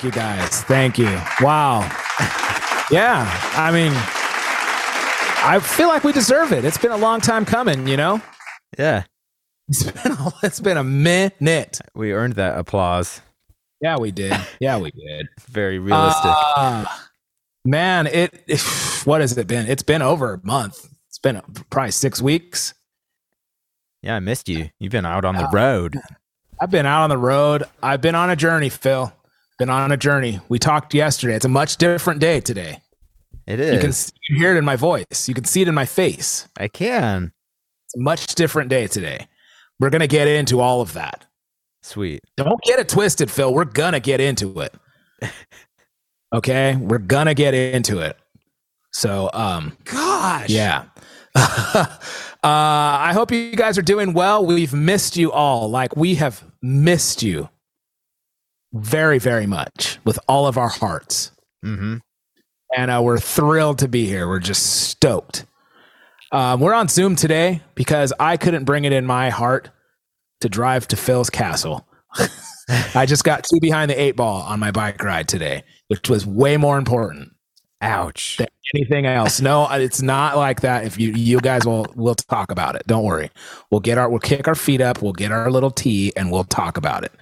Thank you guys. Thank you. Wow. Yeah. I mean, I feel like we deserve it. It's been a long time coming, you know? Yeah, It's been a, it's been a minute. we earned that applause. Yeah, we did. Yeah, we did. Very realistic. Ah, man, it, it what has it been? It's been over a month. It's been probably 6 weeks. yeah, I missed you. You've been out on the Ah. road. I've been out on the road. I've been on a journey, Phil. Been on a journey. We talked yesterday. It's a much different day today. It is. You can, is. you can hear it in my voice. You can see it in my face. I can. It's a much different day today. We're going to get into all of that. Sweet. Don't get it twisted, Phil. We're going to get into it. Okay? We're going to get into it. So, um, Gosh. yeah. uh, I hope you guys are doing well. We've missed you all. Like, we have missed you very, very much with all of our hearts. Mm-hmm. and uh, we're thrilled to be here. We're just stoked. Um, we're on Zoom today because I couldn't bring it in my heart to drive to Phil's castle. I just got too behind the eight ball on my bike ride today, which was way more important Ouch. than anything else. No, it's not like that. If you you guys will we'll talk about it. Don't worry. We'll get our we'll kick our feet up. We'll get our little tea and we'll talk about it.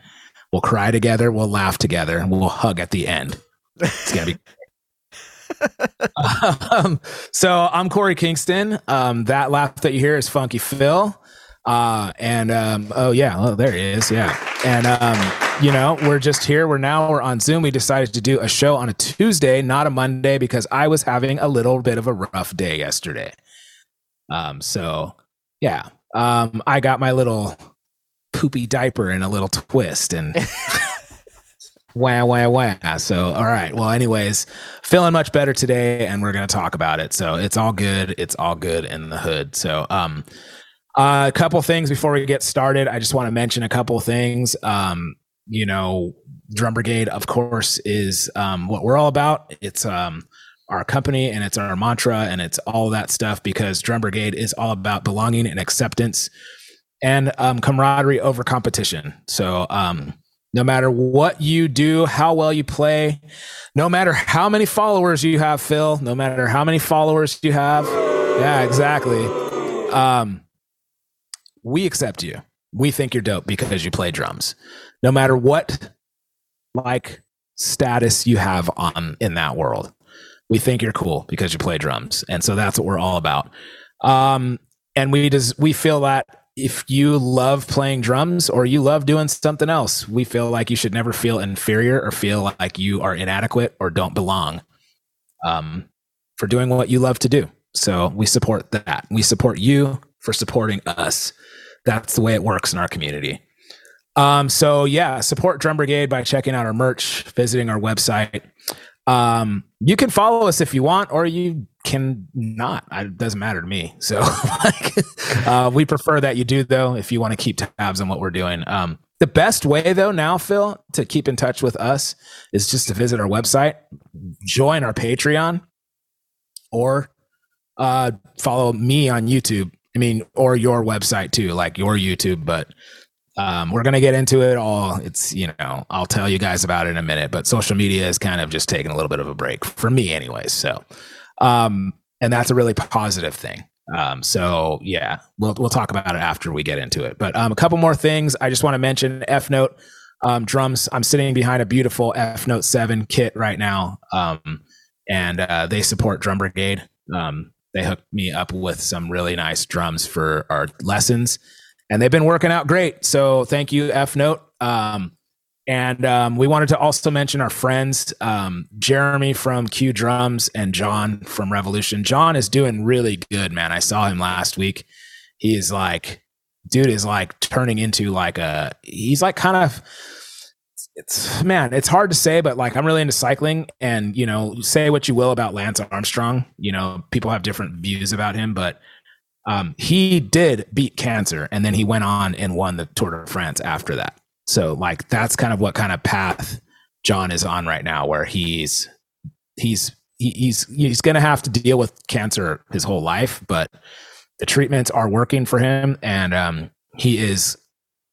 We'll cry together. We'll laugh together. and We'll hug at the end. It's gonna be. um, so I'm Korey Kingston. Um, that laugh that you hear is Funky Phil. Uh, and um, oh yeah, oh there he is. Yeah, and um, you know we're just here. We're now we're on Zoom. We decided to do a show on a Tuesday, not a Monday, because I was having a little bit of a rough day yesterday. Um, so yeah, um, I got my little poopy diaper in a little twist and wah wah wah. So all right. Well, anyways, feeling much better today, and we're gonna talk about it. So it's all good. It's all good in the hood. So um, uh, a couple things before we get started. I just want to mention a couple things. Um, you know, Drum Brigade, of course, is um, what we're all about. It's um, our company and it's our mantra and it's all that stuff because Drum Brigade is all about belonging and acceptance and um, camaraderie over competition. So, um, no matter what you do, how well you play, no matter how many followers you have, Phil, no matter how many followers you have, yeah, exactly. Um, we accept you. We think you're dope because you play drums. No matter what like status you have on in that world. We think you're cool because you play drums. And so that's what we're all about. Um and we just we feel that if you love playing drums or you love doing something else, we feel like you should never feel inferior or feel like you are inadequate or don't belong um, for doing what you love to do. So we support that. We support you for supporting us. That's the way it works in our community. Um, so yeah, support Drum Brigade by checking out our merch, visiting our website. Um, you can follow us if you want, or you can not. It doesn't matter to me. So like, uh, we prefer that you do though, if you want to keep tabs on what we're doing. Um, the best way though now, Phil, to keep in touch with us is just to visit our website, join our Patreon, or uh, follow me on YouTube. I mean, or your website too, like your YouTube. But um, we're gonna get into it all. It's you know, I'll tell you guys about it in a minute. But social media is kind of just taking a little bit of a break for me, anyways. So, um, and that's a really positive thing. Um, so yeah, we'll we'll talk about it after we get into it. But um, a couple more things I just want to mention. F note um, drums. I'm sitting behind a beautiful F Note Seven kit right now, um, and uh, they support Drum Brigade. Um, they hooked me up with some really nice drums for our lessons, and they've been working out great. So thank you, F Note. Um, and um, we wanted to also mention our friends, um, Jeremy from Q Drums and John from Revolution. John is doing really good, man. I saw him last week. He is like, dude is like turning into like a, he's like kind of, it's man, it's hard to say, but like I'm really into cycling and, you know, say what you will about Lance Armstrong. You know, people have different views about him, but um, he did beat cancer and then he went on and won the Tour de France after that. So like that's kind of what kind of path John is on right now, where he's he's he's he's going to have to deal with cancer his whole life, but the treatments are working for him, and um, he is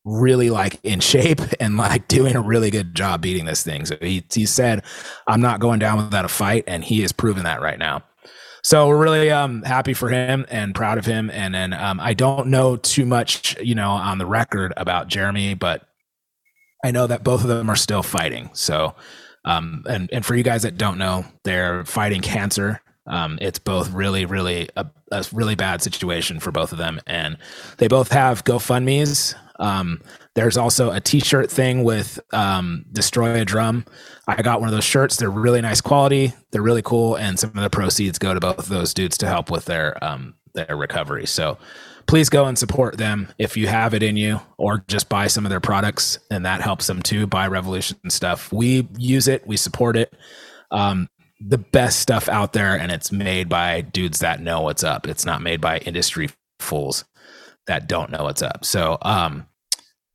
really like in shape and like doing a really good job beating this thing. So he he said, "I'm not going down without a fight," and he is proving that right now. So we're really um, happy for him and proud of him. And then um, I don't know too much, you know, on the record about Jeremy, but I know that both of them are still fighting. So, um, and and for you guys that don't know, they're fighting cancer. Um, it's both really, really a, a really bad situation for both of them, and they both have GoFundmes. Um, there's also a T-shirt thing with um, "Destroy a Drum." I got one of those shirts. They're really nice quality. They're really cool, and some of the proceeds go to both of those dudes to help with their um, their recovery. So please go and support them if you have it in you or just buy some of their products and that helps them too buy revolution stuff we use it we support it um, the best stuff out there and it's made by dudes that know what's up it's not made by industry fools that don't know what's up so um,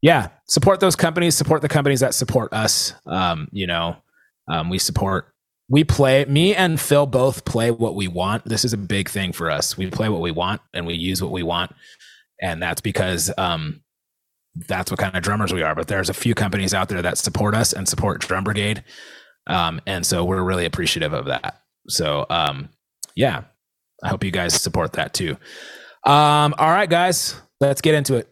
yeah support those companies support the companies that support us um, you know um, we support we play me and phil both play what we want. This is a big thing for us. We play what we want and we use what we want. And that's because um, that's what kind of drummers we are. But there's a few companies out there that support us and support drum brigade um, and so we're really appreciative of that. So um, yeah i hope you guys support that too. Um, all right guys let's get into it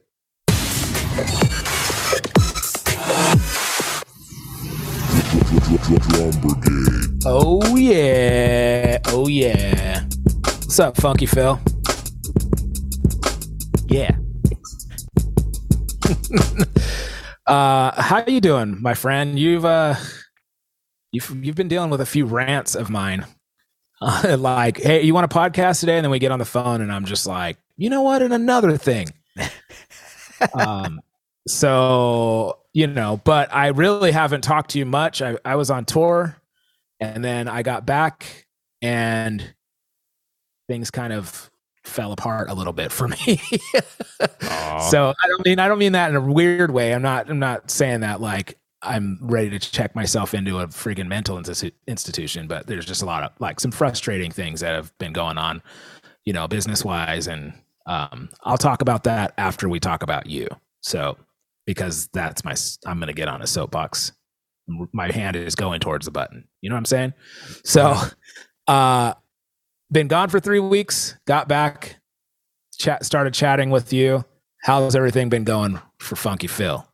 Drum Brigade. Oh yeah. Oh yeah. What's up, Funky Phil? Yeah. Uh how you doing, my friend? You've uh you've you've been dealing with a few rants of mine. Like, hey, you want a podcast today? And then we get on the phone and I'm just like, you know what? And another thing. um so you know, but I really haven't talked to you much. I, I was on tour and then I got back and things kind of fell apart a little bit for me. so I don't mean I don't mean that in a weird way. I'm not I'm not saying that like I'm ready to check myself into a freaking mental institu- institution, but there's just a lot of like some frustrating things that have been going on, you know, business wise. And um, I'll talk about that after we talk about you. So because that's my i'm going to get on a soapbox my hand is going towards the button you know what i'm saying so uh been gone for three weeks got back chat started chatting with you how's everything been going for funky phil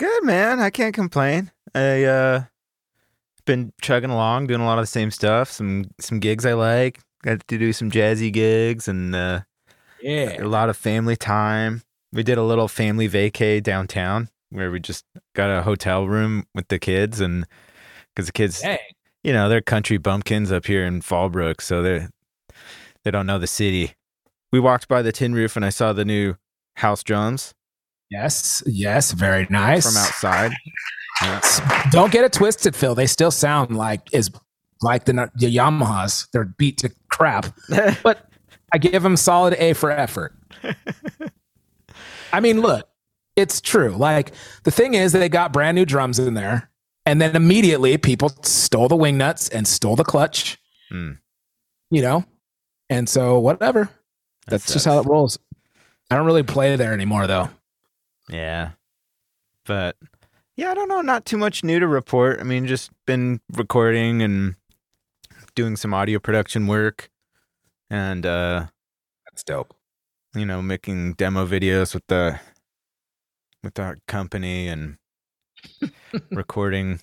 Good man. I can't complain. I uh been chugging along, doing a lot of the same stuff. Some some gigs I like. Got to do some jazzy gigs and uh, yeah a lot of family time. We did a little family vacay downtown where we just got a hotel room with the kids and because the kids, Dang. you know, they're country bumpkins up here in Fallbrook, so they they don't know the city. We walked by the tin roof and I saw the new house drums yes yes very nice from outside. don't get it twisted phil they still sound like is like the, the yamahas they're beat to crap but I give them solid A for effort. I mean, look, it's true. Like the thing is, they got brand new drums in there, and then immediately people stole the wing nuts and stole the clutch. Hmm. You know, and so whatever. That That's just how it rolls. I don't really play there anymore, though. Yeah. But yeah, I don't know. Not too much new to report. I mean, just been recording and doing some audio production work and, uh, That's dope. You know, making demo videos with the, with our company and recording,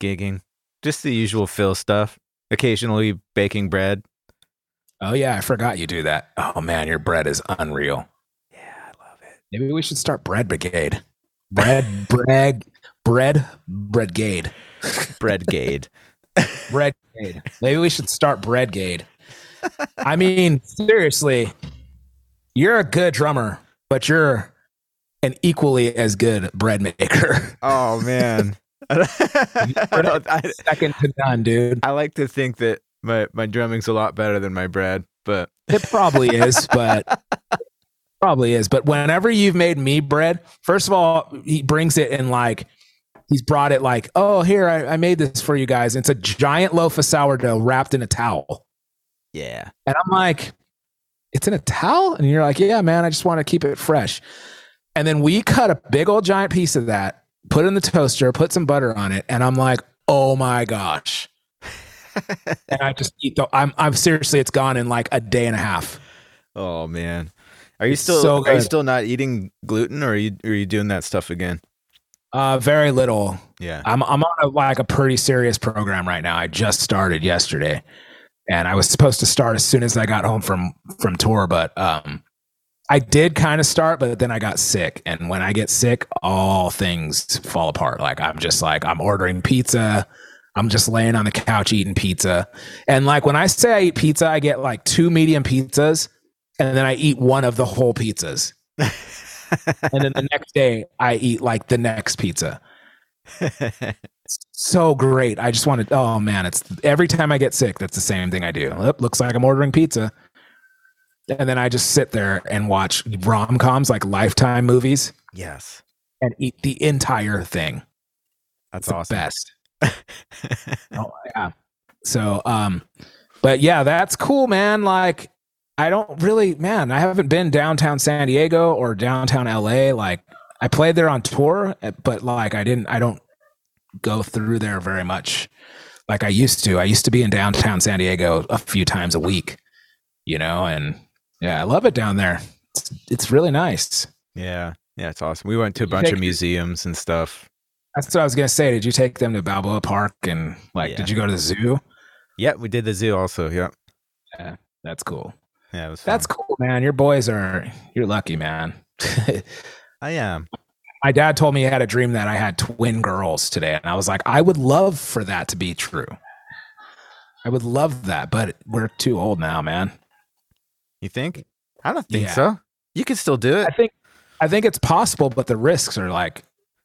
gigging, just the usual Phil stuff. Occasionally baking bread. Oh yeah, I forgot you do that. Oh man, your bread is unreal. Yeah, I love it. Maybe we should start bread brigade. Bread, bread, bread, breadgade. Breadgade. Breadgade. Maybe we should start breadgade. I mean, seriously, you're a good drummer, but you're an equally as good bread maker. oh man. I, Second to none, dude. I like to think that my my drumming's a lot better than my bread, but It probably is, but probably is. But whenever you've made me bread, first of all, he brings it in like he's brought it like, oh, here, I, I made this for you guys. It's a giant loaf of sourdough wrapped in a towel. Yeah. And I'm like, it's in a towel? And you're like, yeah, man, I just want to keep it fresh. And then we cut a big old giant piece of that, put it in the toaster, put some butter on it. And I'm like, oh my gosh. and I just eat the, I'm, I'm seriously, it's gone in like a day and a half. Oh man. Are you still so are you still not eating gluten or are you are you doing that stuff again? Uh, very little. Yeah. I'm I'm on a, like a pretty serious program right now. I just started yesterday, and I was supposed to start as soon as I got home from from tour, but um, I did kind of start, but then I got sick, and when I get sick, all things fall apart. Like I'm just like I'm ordering pizza. I'm just laying on the couch eating pizza, and like when I say I eat pizza, I get like two medium pizzas, and then I eat one of the whole pizzas, and then the next day I eat like the next pizza so great. I just wanted. Oh man, it's every time I get sick, that's the same thing I do. Oop, looks like I'm ordering pizza, and then I just sit there and watch rom coms like Lifetime movies yes. and eat the entire thing. That's It's the awesome. best. oh yeah. So um, but yeah, that's cool, man. Like I don't really, man. I haven't been downtown San Diego or downtown LA. Like I played there on tour, eh, but like I didn't. I don't go through there very much like I used to. I used to be in downtown San Diego a few times a week, you know, and yeah, I love it down there. It's, it's really nice. Yeah. Yeah, it's awesome. We went to a You bunch of museums and stuff. That's what I was gonna say. Did you take them to Balboa Park and like? Yeah. Did you go to the zoo? Yeah, we did the zoo also. Yeah. That's cool. Yeah, it was. That's cool, man. Your boys are. You're lucky, man. I am. My dad told me he had a dream that I had twin girls today, and I was like, I would love for that to be true. I would love that, but we're too old now, man. You think? I don't think Yeah. so. You could still do it. I think I think it's possible, but the risks are like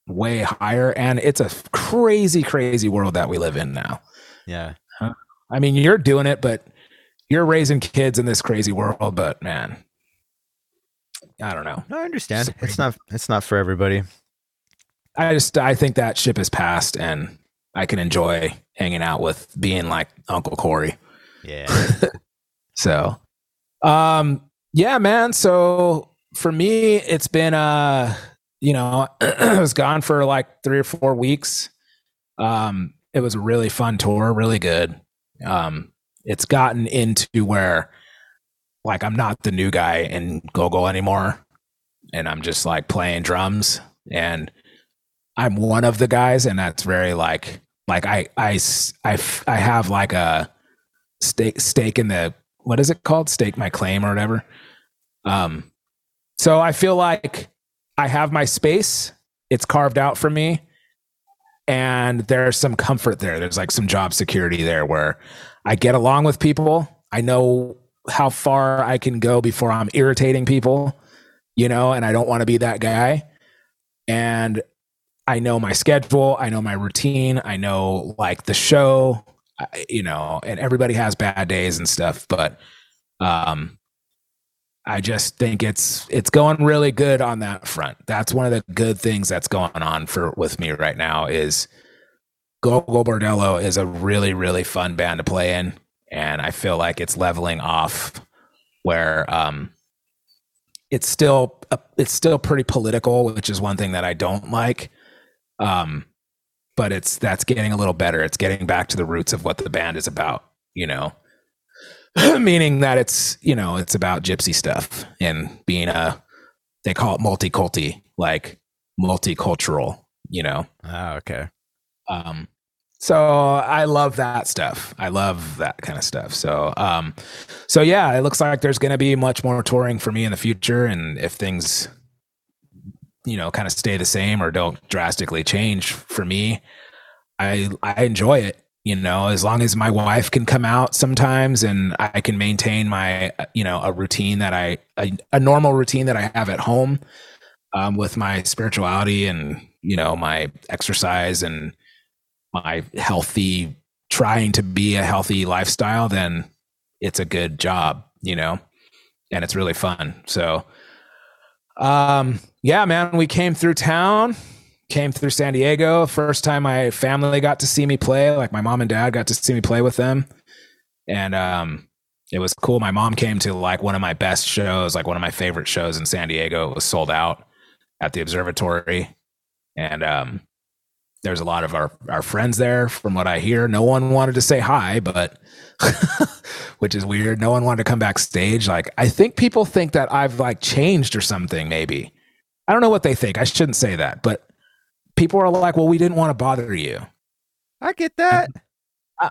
way higher, and it's a crazy, crazy world that we live in now. Yeah. I mean, you're doing it, but you're raising kids in this crazy world. But man, I don't know. No, I understand. Sorry. It's not it's not for everybody. I just I think that ship has passed, and I can enjoy hanging out with being like Uncle Korey. Yeah. So, um, yeah, man. So for me, it's been uh, you know, I was gone for like three or four weeks. Um, it was a really fun tour, really good. Um, it's gotten into where like I'm not the new guy in Gogol anymore, and I'm just like playing drums, and I'm one of the guys, and that's very like like I, I, I, I have like a stake stake in the what is it called? Stake my claim or whatever. Um so i feel like i have my space. It's carved out for me. And there's some comfort there. There's like some job security there where i get along with people. I know how far i can go before i'm irritating people you know and i don't want to be that guy and i know my schedule i know my routine i know like the show you know, and everybody has bad days and stuff, but um I just think it's it's going really good on that front. That's one of the good things that's going on for with me right now is Gogol Bordello is a really really fun band to play in and I feel like it's leveling off where um it's still it's still pretty political, which is one thing that I don't like. Um but it's that's getting a little better. It's getting back to the roots of what the band is about, you know. Meaning that it's, you know, it's about gypsy stuff and being a they call it multiculti, like multicultural, you know. Ah, okay. Um so I love that stuff. I love that kind of stuff. So um so yeah, it looks like there's going to be much more touring for me in the future and if things you know kind of stay the same or don't drastically change for me, I I enjoy it, you know, as long as my wife can come out sometimes and I can maintain my you know, a routine that I a, a normal routine that I have at home um with my spirituality and you know, my exercise and my healthy trying to be a healthy lifestyle then it's a good job you know and it's really fun so um yeah man we came through town came through San Diego. First time my family got to see me play, like my mom and dad got to see me play with them. And um, it was cool. My mom came to like one of my best shows, like one of my favorite shows in San Diego. It was sold out at the observatory. And um, there's a lot of our, our friends there from what I hear. No one wanted to say hi, but which is weird. No one wanted to come backstage. Like I think people think that I've like changed or something, maybe. I don't know what they think. I shouldn't say that, but people are like, well, we didn't want to bother you. I get that. Uh,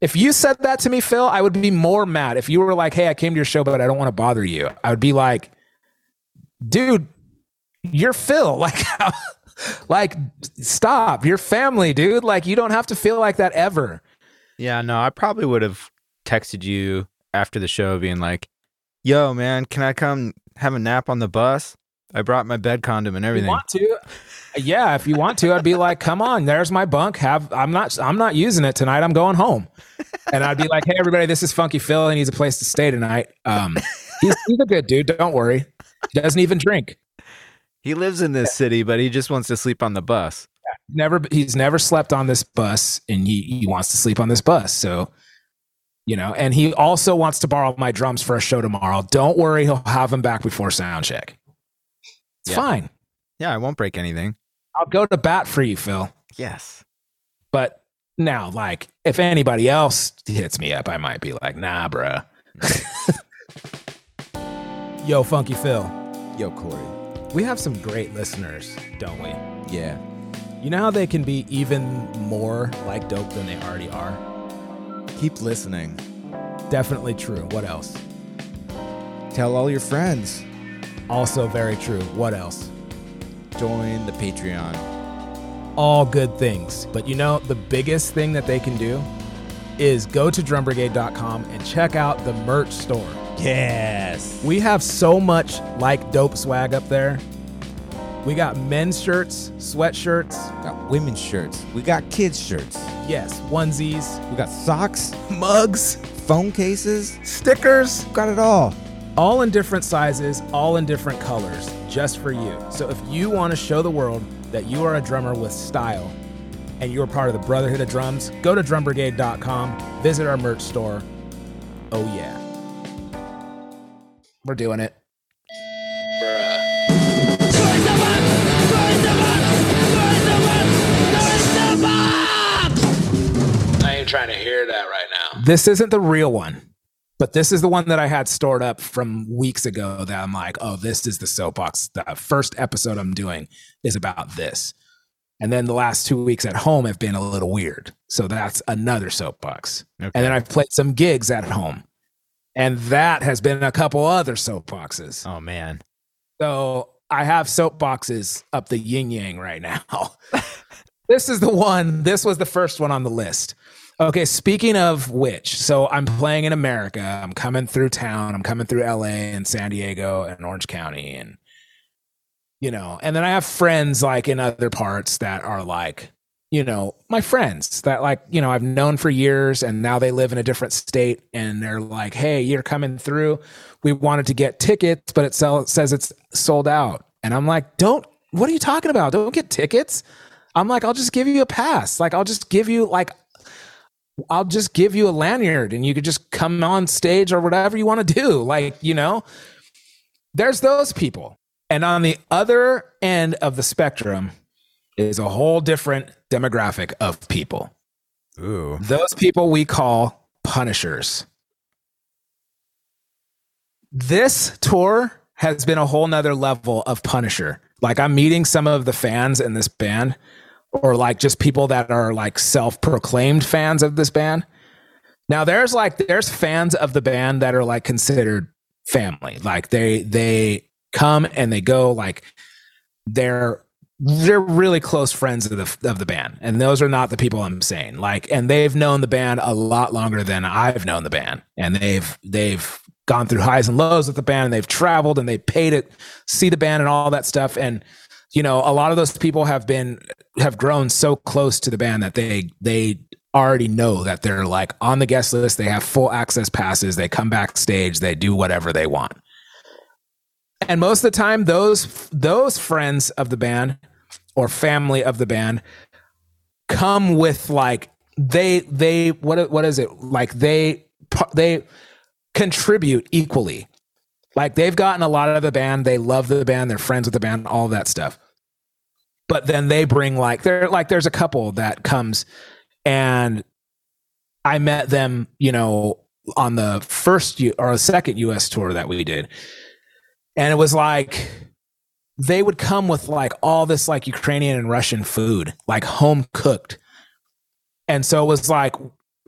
if you said that to me, Phil, I would be more mad. If you were like, hey, I came to your show, but I don't want to bother you, I would be like, dude, you're Phil. Like, like, stop. You're family, dude. Like, you don't have to feel like that ever. Yeah, no, I probably would have texted you after the show being like, yo, man, can I come have a nap on the bus? I brought my bed condom and everything. want to? Yeah, if you want to, I'd be like, "Come on, there's my bunk. Have I'm not I'm not using it tonight. I'm going home." And I'd be like, "Hey, everybody, this is Funky Phil. He needs a place to stay tonight. Um, he's, he's a good dude. Don't worry. He doesn't even drink. He lives in this city, but he just wants to sleep on the bus. Never, he's never slept on this bus, and he he wants to sleep on this bus. So." You know, and he also wants to borrow my drums for a show tomorrow. Don't worry, he'll have them back before sound check. It's Yeah. fine. Yeah, I won't break anything. I'll go to bat for you, Phil. Yes. But now, like, if anybody else hits me up, I might be like, nah, bruh. Mm. Yo, Funky Phil, Yo, Korey. We have some great listeners, don't we? Yeah. You know how they can be even more like dope than they already are? Keep listening. Definitely true. What else? Tell all your friends. Also, very true. What else? Join the Patreon. all good things. But you know, the biggest thing that they can do is go to drumbrigade.com and check out the merch store. Yes. We have so much like dope swag up there. We got men's shirts, sweatshirts, Got women's shirts. We got kids' shirts. yes, onesies, We got socks, mugs, phone cases. stickers, Got it all. all in different sizes, all in different colors, just for you. So if you want to show the world that you are a drummer with style and you're part of the Brotherhood of Drums, go to drumbrigade.com, visit our merch store. Oh, yeah. We're doing it. I ain't trying to hear that right now. This isn't the real one, but this is the one that I had stored up from weeks ago that I'm like, oh, this is the soapbox. The first episode I'm doing is about this. And then the last two weeks at home have been a little weird. So that's another soapbox. Okay. And then I've played some gigs at home. And that has been a couple other soapboxes. Oh man. So I have soapboxes up the yin yang right now. this is the one, this was the first one on the list. Okay, speaking of which, so I'm playing in America. I'm coming through town. I'm coming through LA and San Diego and Orange County and you know, and then I have friends like in other parts that are like, you know, my friends that like, you know, I've known for years and now they live in a different state and they're like, "Hey, you're coming through. We wanted to get tickets, but it sell- says it's sold out." And I'm like, "Don't what are you talking about? Don't get tickets." I'm like, "I'll just give you a pass. Like I'll just give you like I'll just give you a lanyard and you could just come on stage or whatever you want to do. Like, you know, there's those people. And on the other end of the spectrum is a whole different demographic of people. Ooh. Those people we call punishers. This tour has been a whole nother level of punisher. Like I'm meeting some of the fans in this band, or like just people that are like self-proclaimed fans of this band. Now there's like there's fans of the band that are like considered family. Like they they come and they go like they're they're really close friends of the of the band. And those are not the people i'm saying. Like and they've known the band a lot longer than i've known the band. And they've they've gone through highs and lows with the band and they've traveled and they paid it see the band and all that stuff. And you know a lot of those people have been have grown so close to the band that they they already know that they're like on the guest list. They have full access passes. They come backstage. They do whatever they want. And most of the time those those friends of the band or family of the band come with like they they what what is it? Like they they contribute equally. Like they've gotten a lot out of the band they love the band they're friends with the band all that stuff. But then they bring like they're like there's a couple that comes and i met them you know on the first U- or the second us tour that we did. And it was like they would come with like all this like Ukrainian and Russian food, like home cooked. And so it was like,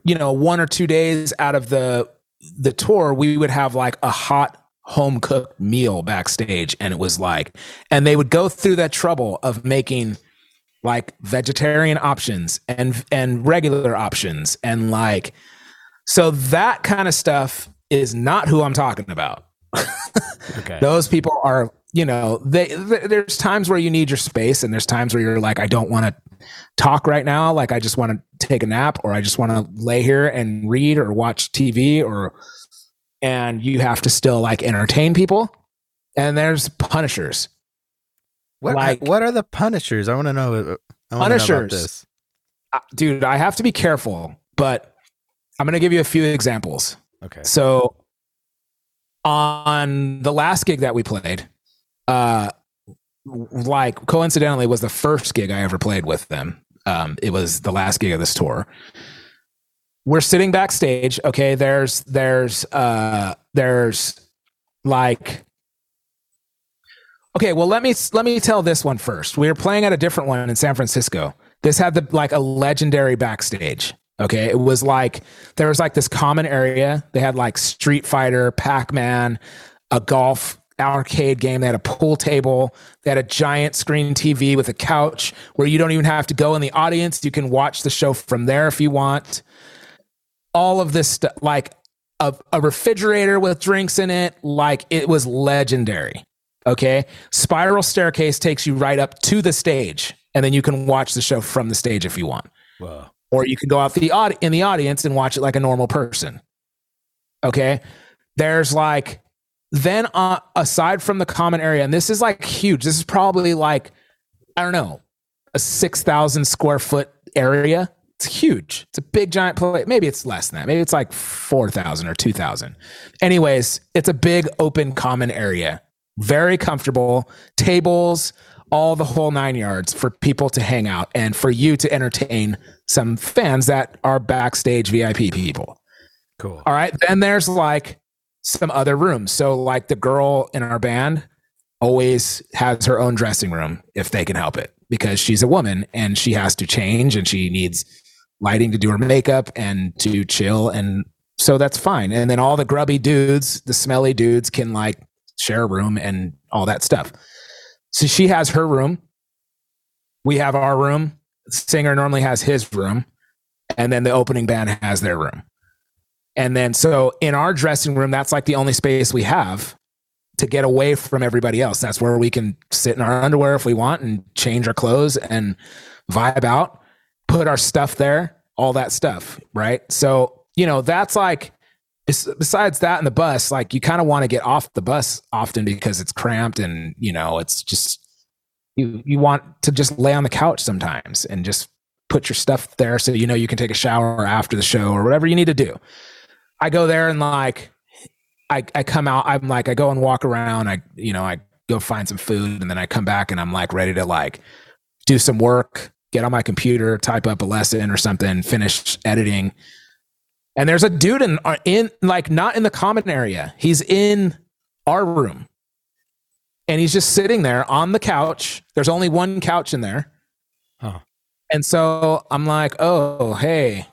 you know, one or two days out of the the tour, we would have like a hot home cooked meal backstage. And it was like, and they would go through that trouble of making like vegetarian options and and regular options and like so that kind of stuff is not who I'm talking about. Okay. Those people are, you know, they th- there's times where you need your space and there's times where you're like I don't want to talk right now, like I just want to take a nap or I just want to lay here and read or watch TV or and you have to still like entertain people. And there's punishers. What like- what are the punishers? I want to know. uh, I wanna know about Punishers. this. Uh, Dude, I have to be careful, but I'm going to give you a few examples. Okay. So on the last gig that we played, uh like coincidentally was the first gig I ever played with them. Um it was the last gig of this tour. We're sitting backstage, okay, there's there's uh there's like Okay, well let me let me tell this one first. We were playing at a different one in San Francisco. This had the like a legendary backstage. Okay, it was like there was like this common area. They had like Street Fighter, Pac Man, a golf arcade game. They had a pool table. They had a giant screen TV with a couch where you don't even have to go in the audience. You can watch the show from there if you want. All of this stuff, like a, a refrigerator with drinks in it, like it was legendary. Okay. Spiral staircase takes you right up to the stage, and then you can watch the show from the stage if you want Whoa. or you can go out the aud- in the audience and watch it like a normal person. Okay, there's like then uh, aside from the common area, and this is like huge. This is probably like I don't know a six thousand square foot area. It's huge. It's a big giant place. Maybe it's less than that. Maybe it's like four thousand or two thousand. Anyways, it's a big open common area. Very comfortable tables, all the whole nine yards for people to hang out and for you to entertain some fans that are backstage VIP people. Cool. All right. Then there's like some other rooms. So, like the girl in our band always has her own dressing room if they can help it because she's a woman and she has to change and she needs lighting to do her makeup and to chill. And so that's fine. And then all the grubby dudes, the smelly dudes can like share a room and all that stuff. So she has her room. We have our room. Singer normally has his room. And then the opening band has their room. And then so in our dressing room, that's like the only space we have to get away from everybody else. That's where we can sit in our underwear if we want and change our clothes and vibe out, put our stuff there, all that stuff. Right. So, you know, that's like, besides that and the bus, like you kind of want to get off the bus often because it's cramped and, you know, it's just, you, you want to just lay on the couch sometimes and just put your stuff there so you know you can take a shower after the show or whatever you need to do. I go there and like I, I come out, I'm like, I go and walk around. I, you know, I go find some food and then I come back and I'm like ready to like do some work, get on my computer, type up a lesson or something, finish editing. And there's a dude in, uh, in like, not in the common area. He's in our room and he's just sitting there on the couch. There's only one couch in there. Huh. And so I'm like, oh, hey.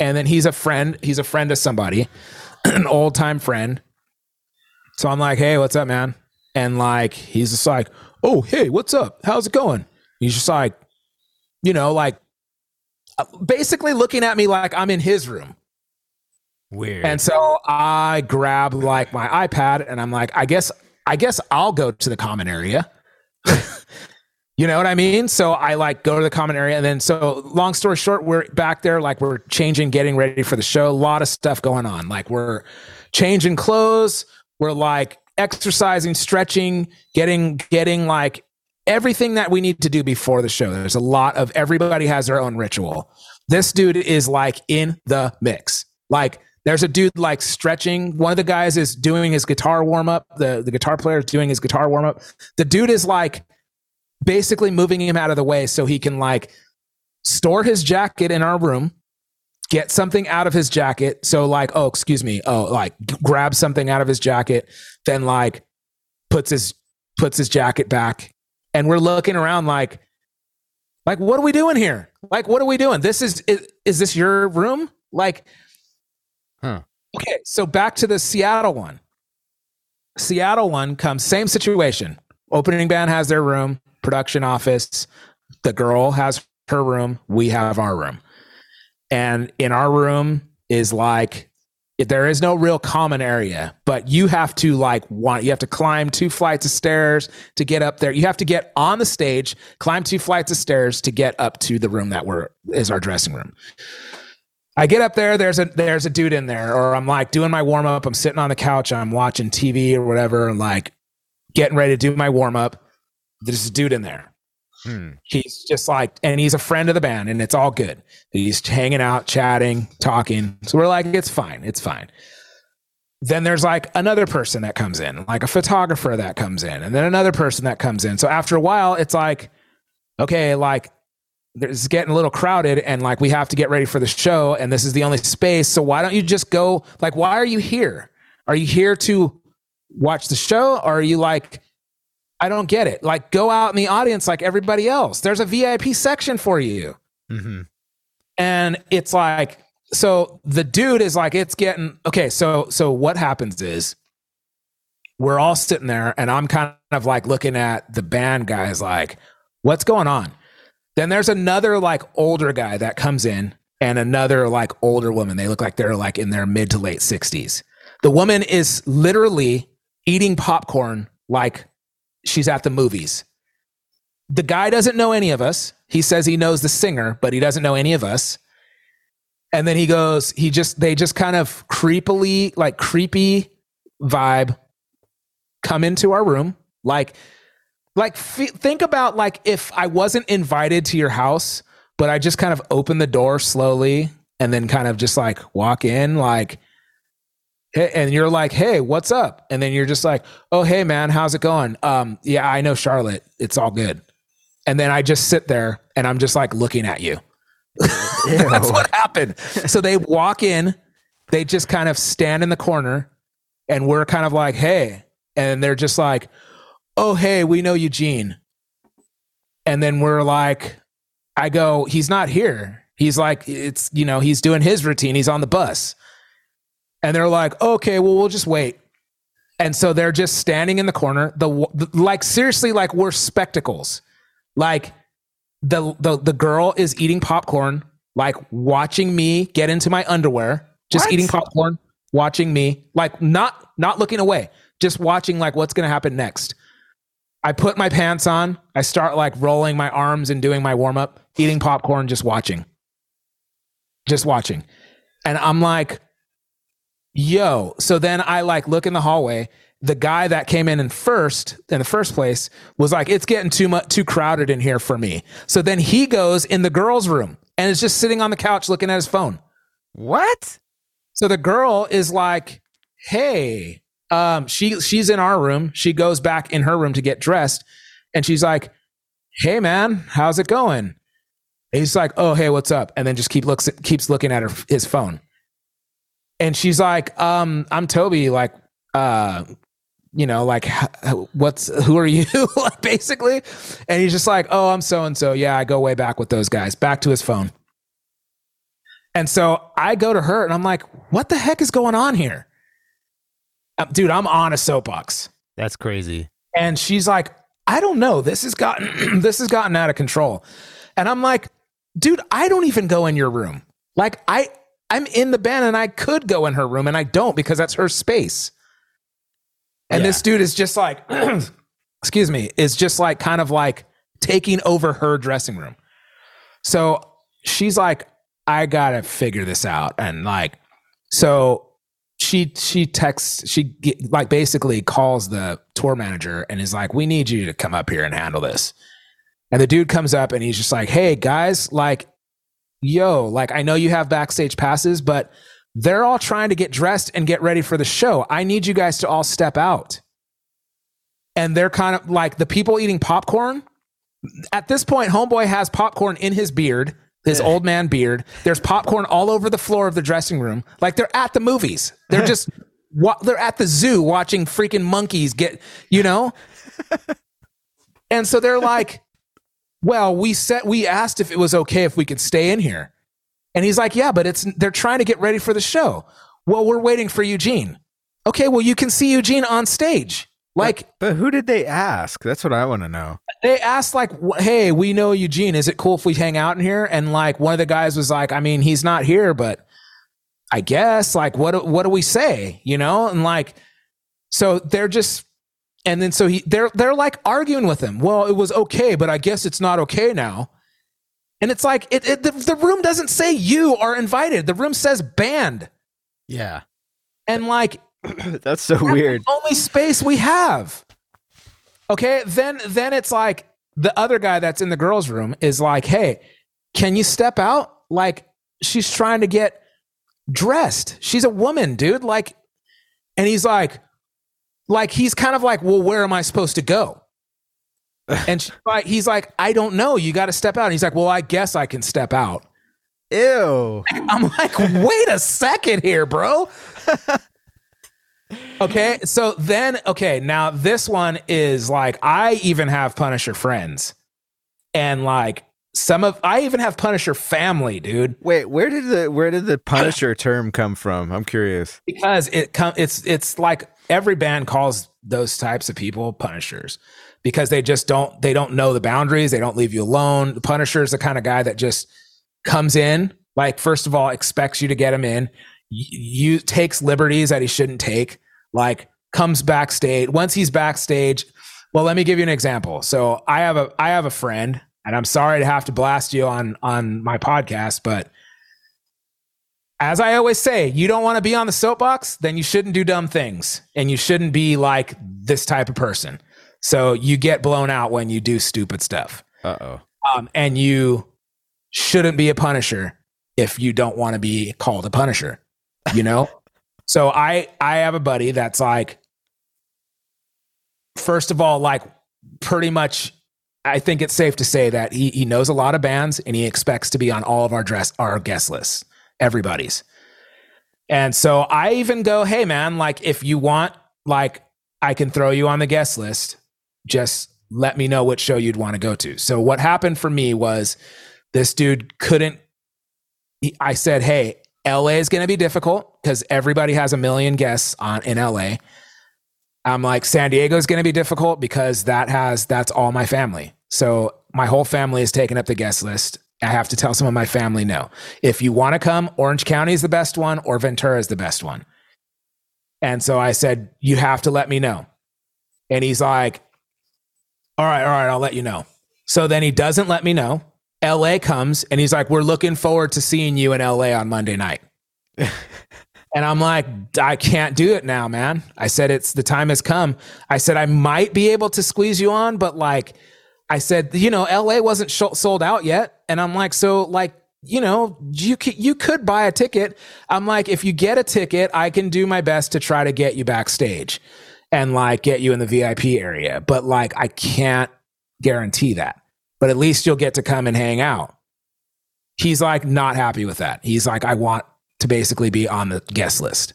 And then he's a friend. He's a friend of somebody, an old time friend. So I'm like, hey, what's up, man? And like, he's just like, oh, hey, what's up? How's it going? He's just like, you know, like uh, basically looking at me like I'm in his room. Weird. And so I grab like my iPad and I'm like, I guess, I guess I'll go to the common area. you know what I mean? So I like go to the common area. And then, so long story short, we're back there, like we're changing, getting ready for the show. A lot of stuff going on. Like we're changing clothes. We're like exercising, stretching, getting, getting like everything that we need to do before the show. There's a lot of everybody has their own ritual. This dude is like in the mix. Like there's a dude like stretching. One of the guys is doing his guitar warm up. The the guitar player is doing his guitar warm up. The dude is like basically moving him out of the way so he can like store his jacket in our room, get something out of his jacket. So like, oh, excuse me. Oh, like grab something out of his jacket, then like puts his puts his jacket back. And we're looking around like like what are we doing here? Like what are we doing? This is is, is this your room? Like Huh. Okay, so back to the Seattle one. Seattle one comes same situation. Opening band has their room, production office. The girl has her room. We have our room. And in our room is like there is no real common area, but you have to like want you have to climb two flights of stairs to get up there. You have to get on the stage, climb two flights of stairs to get up to the room that we're is our dressing room. I get up there, there's a there's a dude in there, or I'm like doing my warm up. I'm sitting on the couch, I'm watching TV or whatever, and like getting ready to do my warm up. There's a dude in there. Hmm. He's just like, and he's a friend of the band, and it's all good. He's hanging out, chatting, talking. So we're like, it's fine, it's fine. Then there's like another person that comes in, like a photographer that comes in, and then another person that comes in. So after a while, it's like, okay, like it's getting a little crowded and like we have to get ready for the show and this is the only space so why don't you just go like why are you here are you here to watch the show or are you like i don't get it. Like go out in the audience like everybody else. There's a vip section for you. Hmm and it's like so the dude is like it's getting okay so so what happens is we're all sitting there and i'm kind of like looking at the band guys like what's going on? Then there's another like older guy that comes in and another like older woman. They look like they're like in their mid to late 60s the woman is literally eating popcorn like she's at the movies. The guy doesn't know any of us. He says he knows the singer but he doesn't know any of us. And then he goes he just they just kind of creepily like creepy vibe come into our room. Like like f- think about like if i wasn't invited to your house but i just kind of open the door slowly and then kind of just like walk in like hey, and you're like hey what's up? And then you're just like oh hey man how's it going? Um yeah i know charlotte. It's all good. And then i just sit there and i'm just like looking at you. That's what happened. So they walk in they just kind of stand in the corner and we're kind of like hey and they're just like oh hey we know eugene. And then we're like i go he's not here. He's like it's you know he's doing his routine. He's on the bus and they're like okay well we'll just wait. And so they're just standing in the corner. The, the like seriously like we're spectacles. Like the, the the girl is eating popcorn like watching me get into my underwear just What? eating popcorn watching me like not not looking away just watching like what's going to happen next. I put my pants on. I start like rolling my arms and doing my warm up eating popcorn just watching. Just watching. And i'm like yo so then i like look in the hallway. The guy that came in in first in the first place was like it's getting too much too crowded in here for me. So then he goes in the girls room and is just sitting on the couch looking at his phone. What? so the girl is like hey um she she's in our room. She goes back in her room to get dressed and she's like hey man how's it going? And he's like oh hey what's up? And then just keep looks keeps looking at her his phone and she's like um i'm toby like uh you know like what's who are you? Like basically. And he's just like oh i'm so and so yeah i go way back with those guys back to his phone. And so i go to her and i'm like what the heck is going on here? Uh, dude i'm on a soapbox. That's crazy. and she's like i don't know. This has gotten this has gotten out of control. And i'm like dude i don't even go in your room. Like i i'm in the band and i could go in her room and i don't because that's her space and Yeah. this dude is just like excuse me is just like kind of like taking over her dressing room so she's like i gotta figure this out and like so she she texts she like basically calls the tour manager and is like, "We need you to come up here and handle this." And the dude comes up and he's just like, "Hey guys, like, yo, like I know you have backstage passes, but they're all trying to get dressed and get ready for the show. I need you guys to all step out." And they're kind of like the people eating popcorn. At this point, Homeboy has popcorn in his beard, his old man beard. There's popcorn all over the floor of the dressing room. Like they're at the movies. They're just wa- they're at the zoo watching freaking monkeys get, you know? and so they're like, "Well, we said we asked if it was okay if we could stay in here." And he's like, "Yeah, but it's they're trying to get ready for the show." Well, we're waiting for Eugene. Okay, well, you can see Eugene on stage. Like But who did they ask? That's what I want to know. they asked like hey we know eugene is it cool if we hang out in here and like one of the guys was like i mean he's not here but i guess like what what do we say you know and like so they're just and then so he they're they're like arguing with him well it was okay but i guess it's not okay now and it's like it, it the, the room doesn't say you are invited the room says banned Yeah. and like That's so weird. the only space we have. Okay, then then it's like the other guy that's in the girls' room is like, "Hey, can you step out? Like she's trying to get dressed. She's a woman, dude. Like, and he's like, like he's kind of like, well, where am I supposed to go? And like, he's like, I don't know. You got to step out. And he's like, well, I guess I can step out. Ew. I'm like, wait a second here, bro. okay, so then, okay, now this one is like, I even have Punisher friends, and like some of, I even have Punisher family, dude, Wait, where did the where did the Punisher term come from? I'm curious. because it come, it's it's like every band calls those types of people Punishers because they just don't they don't know the boundaries, they don't leave you alone. The Punisher is the kind of guy that just comes in, like first of all, expects you to get him in, you, takes liberties that he shouldn't take, like comes backstage. Once he's backstage, well, let me give you an example. So I have a I have a friend, and I'm sorry to have to blast you on on my podcast, but as I always say, you don't want to be on the soapbox, then you shouldn't do dumb things, and you shouldn't be like this type of person. So you get blown out when you do stupid stuff Uh oh. um, and you shouldn't be a punisher if you don't want to be called a punisher you know so i i have a buddy that's like first of all like pretty much i think it's safe to say that he, he knows a lot of bands and he expects to be on all of our dress our guest lists everybody's and so i even go hey man like if you want like i can throw you on the guest list just let me know which show you'd want to go to. So what happened for me was this dude couldn't he- I said, "Hey, LA is going to be difficult cuz everybody has a million guests on in LA." I'm like, "San Diego is going to be difficult because that has that's all my family." So my whole family is taking up the guest list. I have to tell some of my family no. If you want to come, Orange County is the best one or Ventura is the best one. And so I said, "You have to let me know." And he's like, all right, all right, I'll let you know. So then he doesn't let me know. LA comes and he's like, We're looking forward to seeing you in LA on Monday night. and I'm like, I can't do it now, man. I said, It's the time has come. I said, I might be able to squeeze you on, but like, I said, you know, LA wasn't sold out yet. And I'm like, So, like, you know, you could, you could buy a ticket. I'm like, if you get a ticket, I can do my best to try to get you backstage and like get you in the VIP area. But like, I can't guarantee that. But at least you'll get to come and hang out. He's like not happy with that. He's like, I want to basically be on the guest list.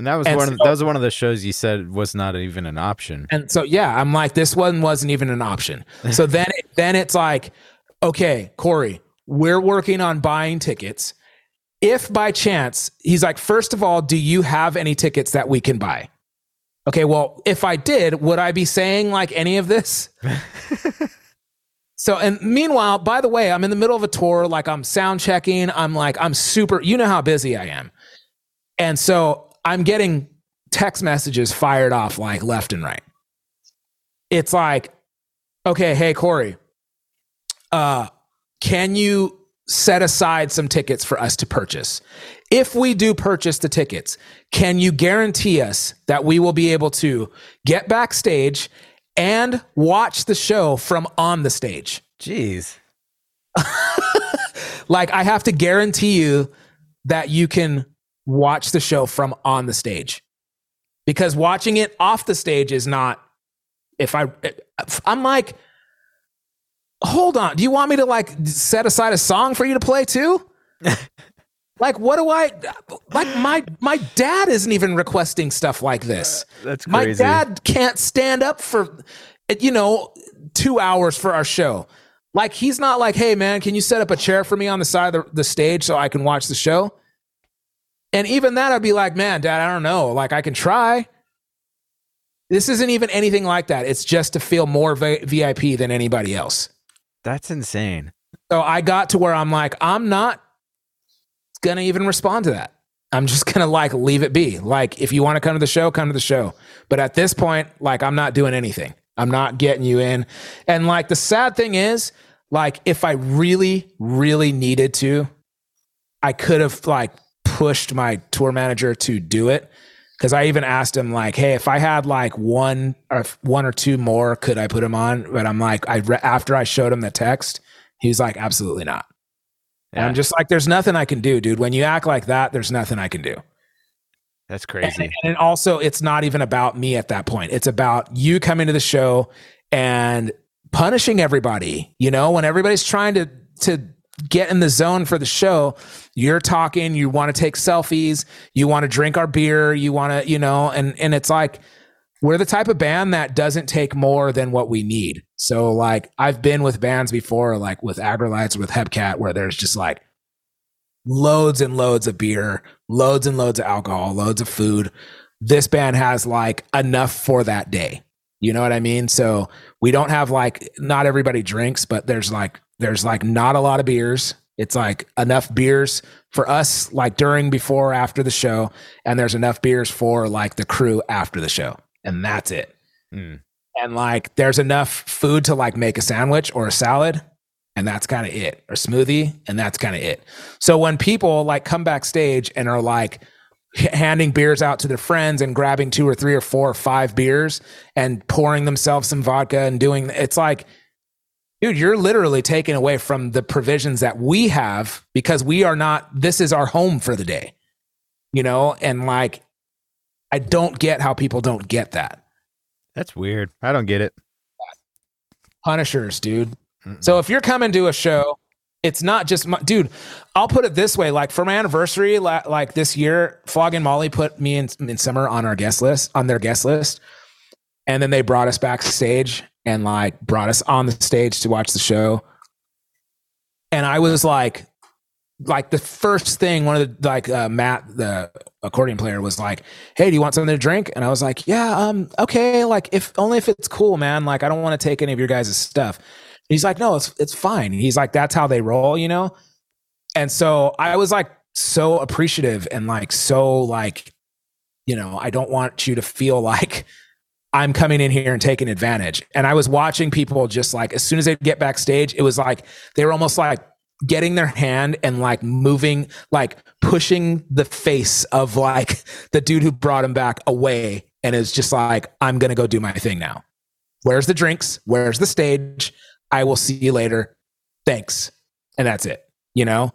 And that was And one. Of, so- that was one of the shows you said was not even an option. And so yeah, I'm like, this one wasn't even an option. So then then it's like, okay, Korey, we're working on buying tickets. If by chance, he's like, first of all, do you have any tickets that we can buy? Okay, well, if I did, would I be saying like any of this? so, and meanwhile, by the way, I'm in the middle of a tour, like I'm sound checking. I'm like, I'm super, you know how busy I am. And so I'm getting text messages fired off like left and right. It's like, okay, hey, Korey, uh, can you set aside some tickets for us to purchase? if we do purchase the tickets, can you guarantee us that we will be able to get backstage and watch the show from on the stage? Jeez. Like I have to guarantee you that you can watch the show from on the stage. Because watching it off the stage is not if I I'm like hold on, do you want me to like set aside a song for you to play too? like what do I like my my dad isn't even requesting stuff like this. Uh, that's My dad can't stand up for, you know, two hours for our show. Like he's not like, hey man, can you set up a chair for me on the side of the, the stage so I can watch the show? And even that, I'd be like, man, dad, I don't know. Like I can try. This isn't even anything like that. It's just to feel more v- VIP than anybody else. That's insane. So I got to where I'm like, I'm not gonna even respond to that. I'm just gonna like leave it be. Like, if you want to come to the show, come to the show. But at this point, like, I'm not doing anything. I'm not getting you in. And like, the sad thing is, like, if I really, really needed to, I could have like pushed my tour manager to do it. Cause I even asked him like, Hey, if I had like one or one or two more, could I put him on? But I'm like, I re- after I showed him the text, he's like, absolutely not. And I'm just like, there's nothing I can do, dude. When you act like that, there's nothing I can do. That's crazy. And also, it's not even about me at that point. It's about you coming to the show and punishing everybody. You know, when everybody's trying to to get in the zone for the show, you're talking, you want to take selfies, you want to drink our beer, you want to, you know, and and it's like we're the type of band that doesn't take more than what we need. So like I've been with bands before, like with Aggrolites, with Hepcat, where there's just like loads and loads of beer, loads and loads of alcohol, loads of food. This band has like enough for that day. You know what I mean? So we don't have like not everybody drinks, but there's like there's like not a lot of beers. It's like enough beers for us like during, before, after the show, and there's enough beers for like the crew after the show. And that's it. Mm. And like there's enough food to like make a sandwich or a salad, and that's kind of it. Or smoothie, and that's kind of it. So when people like come backstage and are like handing beers out to their friends and grabbing two or three or four or five beers and pouring themselves some vodka and doing it's like dude you're literally taken away from the provisions that we have because we are not this is our home for the day you know and like i don't get how people don't get that That's weird. I don't get it. punishers dude Mm-mm. So if you're coming to a show, it's not just my dude. I'll put it this way: like for my anniversary, la- like this year, Flogging Molly put me in, in summer on our guest list, on their guest list, and then they brought us backstage and like brought us on the stage to watch the show. And I was like, like the first thing, one of the like uh, Matt, the accordion player, was like, "Hey, do you want something to drink?" And I was like, "Yeah, um, okay, like if only if it's cool, man. Like I don't want to take any of your guys' stuff." He's like, no, it's it's fine. He's like, that's how they roll, you know. And so I was like so appreciative and like so like, you know, I don't want you to feel like I'm coming in here and taking advantage. And I was watching people just like as soon as they get backstage, it was like they were almost like getting their hand and like moving, like pushing the face of like the dude who brought him back away. And it's just like, I'm gonna go do my thing now. Where's the drinks? Where's the stage? I will see you later. Thanks. And that's it, you know?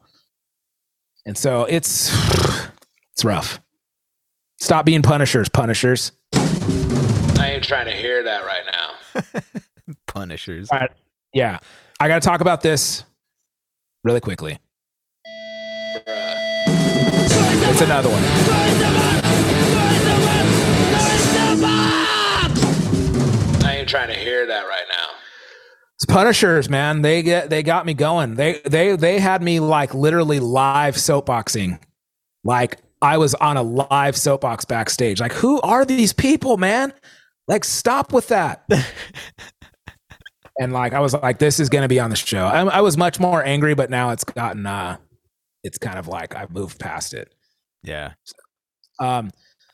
And so it's it's rough. Stop being punishers, punishers. I ain't trying to hear that right now. Punishers. All right. Yeah. I got to talk about this really quickly. It's another one. I ain't trying to hear that right now. It's Punishers, man. They get they got me going. They they they had me like literally live soapboxing. Like I was on a live soapbox backstage. Like who are these people, man? Like stop with that. and like I was like this is going to be on the show. I, I was much more angry, but now it's gotten uh it's kind of like I've moved past it. Yeah. Um,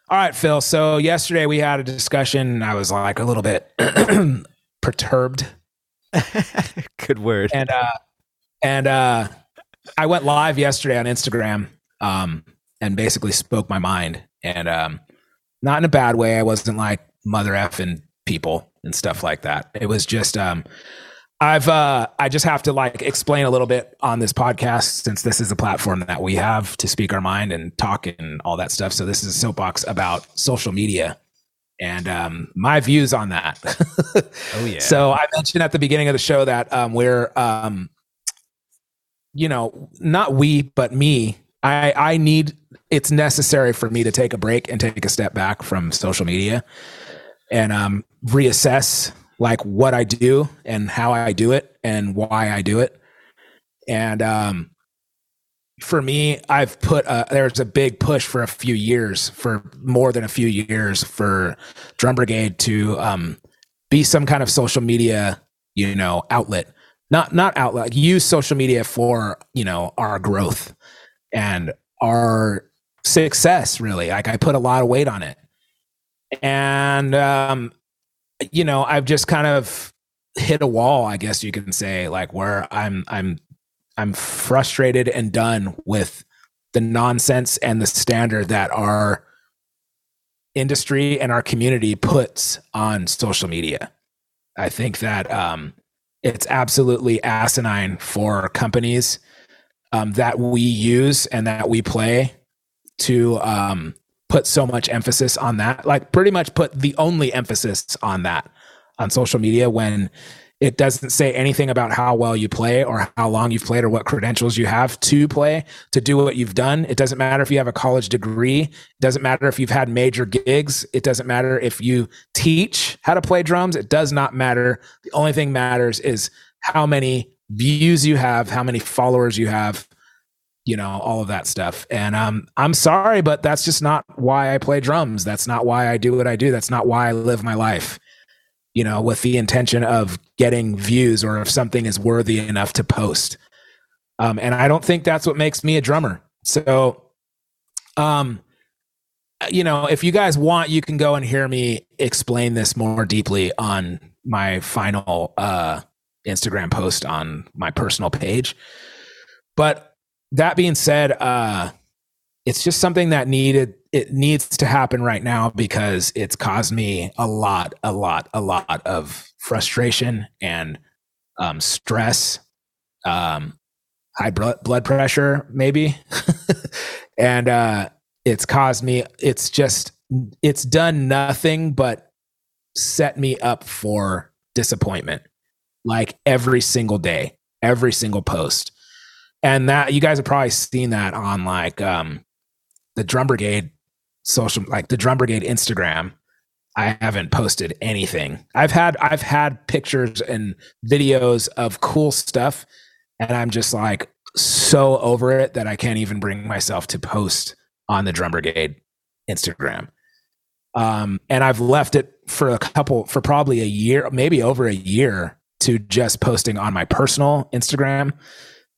all right, Phil. So yesterday we had a discussion. And I was like a little bit perturbed, Good word. and uh, and uh, I went live yesterday on Instagram. Um, and basically spoke my mind. And um, not in a bad way. I wasn't like mother effing people and stuff like that. It was just um, I've uh, I just have to like explain a little bit on this podcast since this is a platform that we have to speak our mind and talk and all that stuff. So this is a soapbox about social media and um, my views on that. Oh yeah. So I mentioned at the beginning of the show that um, we're, um, you know, not we, but me. I I need. It's necessary for me to take a break and take a step back from social media, and um, reassess like what I do and how I do it and why I do it. And um, for me, I've put a, there's a big push for a few years, for more than a few years, for Drum Brigade to um, be some kind of social media, you know, outlet. Not not outlet. Use social media for you know our growth and our success. Really, like I put a lot of weight on it, and um, you know, I've just kind of hit a wall, I guess you can say, like where I'm I'm I'm frustrated and done with the nonsense and the standard that our industry and our community puts on social media. I think that um, it's absolutely asinine for companies um, that we use and that we play to um, put so much emphasis on that. Like, pretty much put the only emphasis on that on social media when it doesn't say anything about how well you play or how long you've played or what credentials you have to play to do what you've done. It doesn't matter if you have a college degree. It doesn't matter if you've had major gigs. It doesn't matter if you teach how to play drums. It does not matter. The only thing matters is how many views you have, how many followers you have, you know, all of that stuff. And um, I'm sorry, but that's just not why I play drums. That's not why I do what I do. That's not why I live my life you know, with the intention of getting views or if something is worthy enough to post. Um, and I don't think that's what makes me a drummer. So, um, you know, if you guys want, you can go and hear me explain this more deeply on my final uh, Instagram post on my personal page. But that being said, uh, it's just something that needed it needs to happen right now because it's caused me a lot a lot a lot of frustration and um, stress um, high blood pressure maybe. And uh, it's caused me it's just it's done nothing but set me up for disappointment like every single day every single post and that you guys have probably seen that on like um the drum brigade social like the drum brigade instagram. I haven't posted anything. I've had i've had pictures and videos of cool stuff and i'm just like so over it that i can't even bring myself to post on the drum brigade instagram. Um, and i've left it for a couple for probably a year maybe over a year to just posting on my personal instagram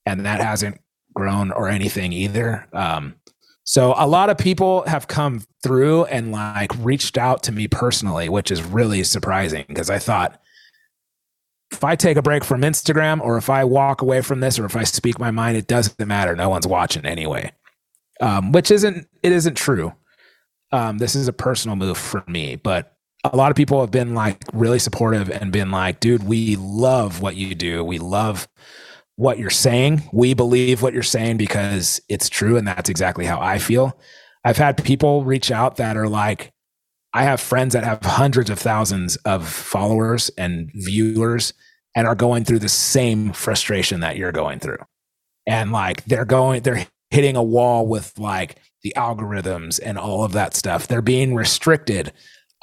and that hasn't grown or anything either um, so a lot of people have come through and like reached out to me personally, which is really surprising because I thought if I take a break from Instagram or if I walk away from this or if I speak my mind, it doesn't matter. No one's watching anyway. Um, which isn't it isn't true. Um, this is a personal move for me, but a lot of people have been like really supportive and been like, dude, we love what you do. We love what you're saying. We believe what you're saying because it's true. And that's exactly how I feel. I've had people reach out that are like, I have friends that have hundreds of thousands of followers and viewers and are going through the same frustration that you're going through. And like they're going, they're hitting a wall with like the algorithms and all of that stuff. They're being restricted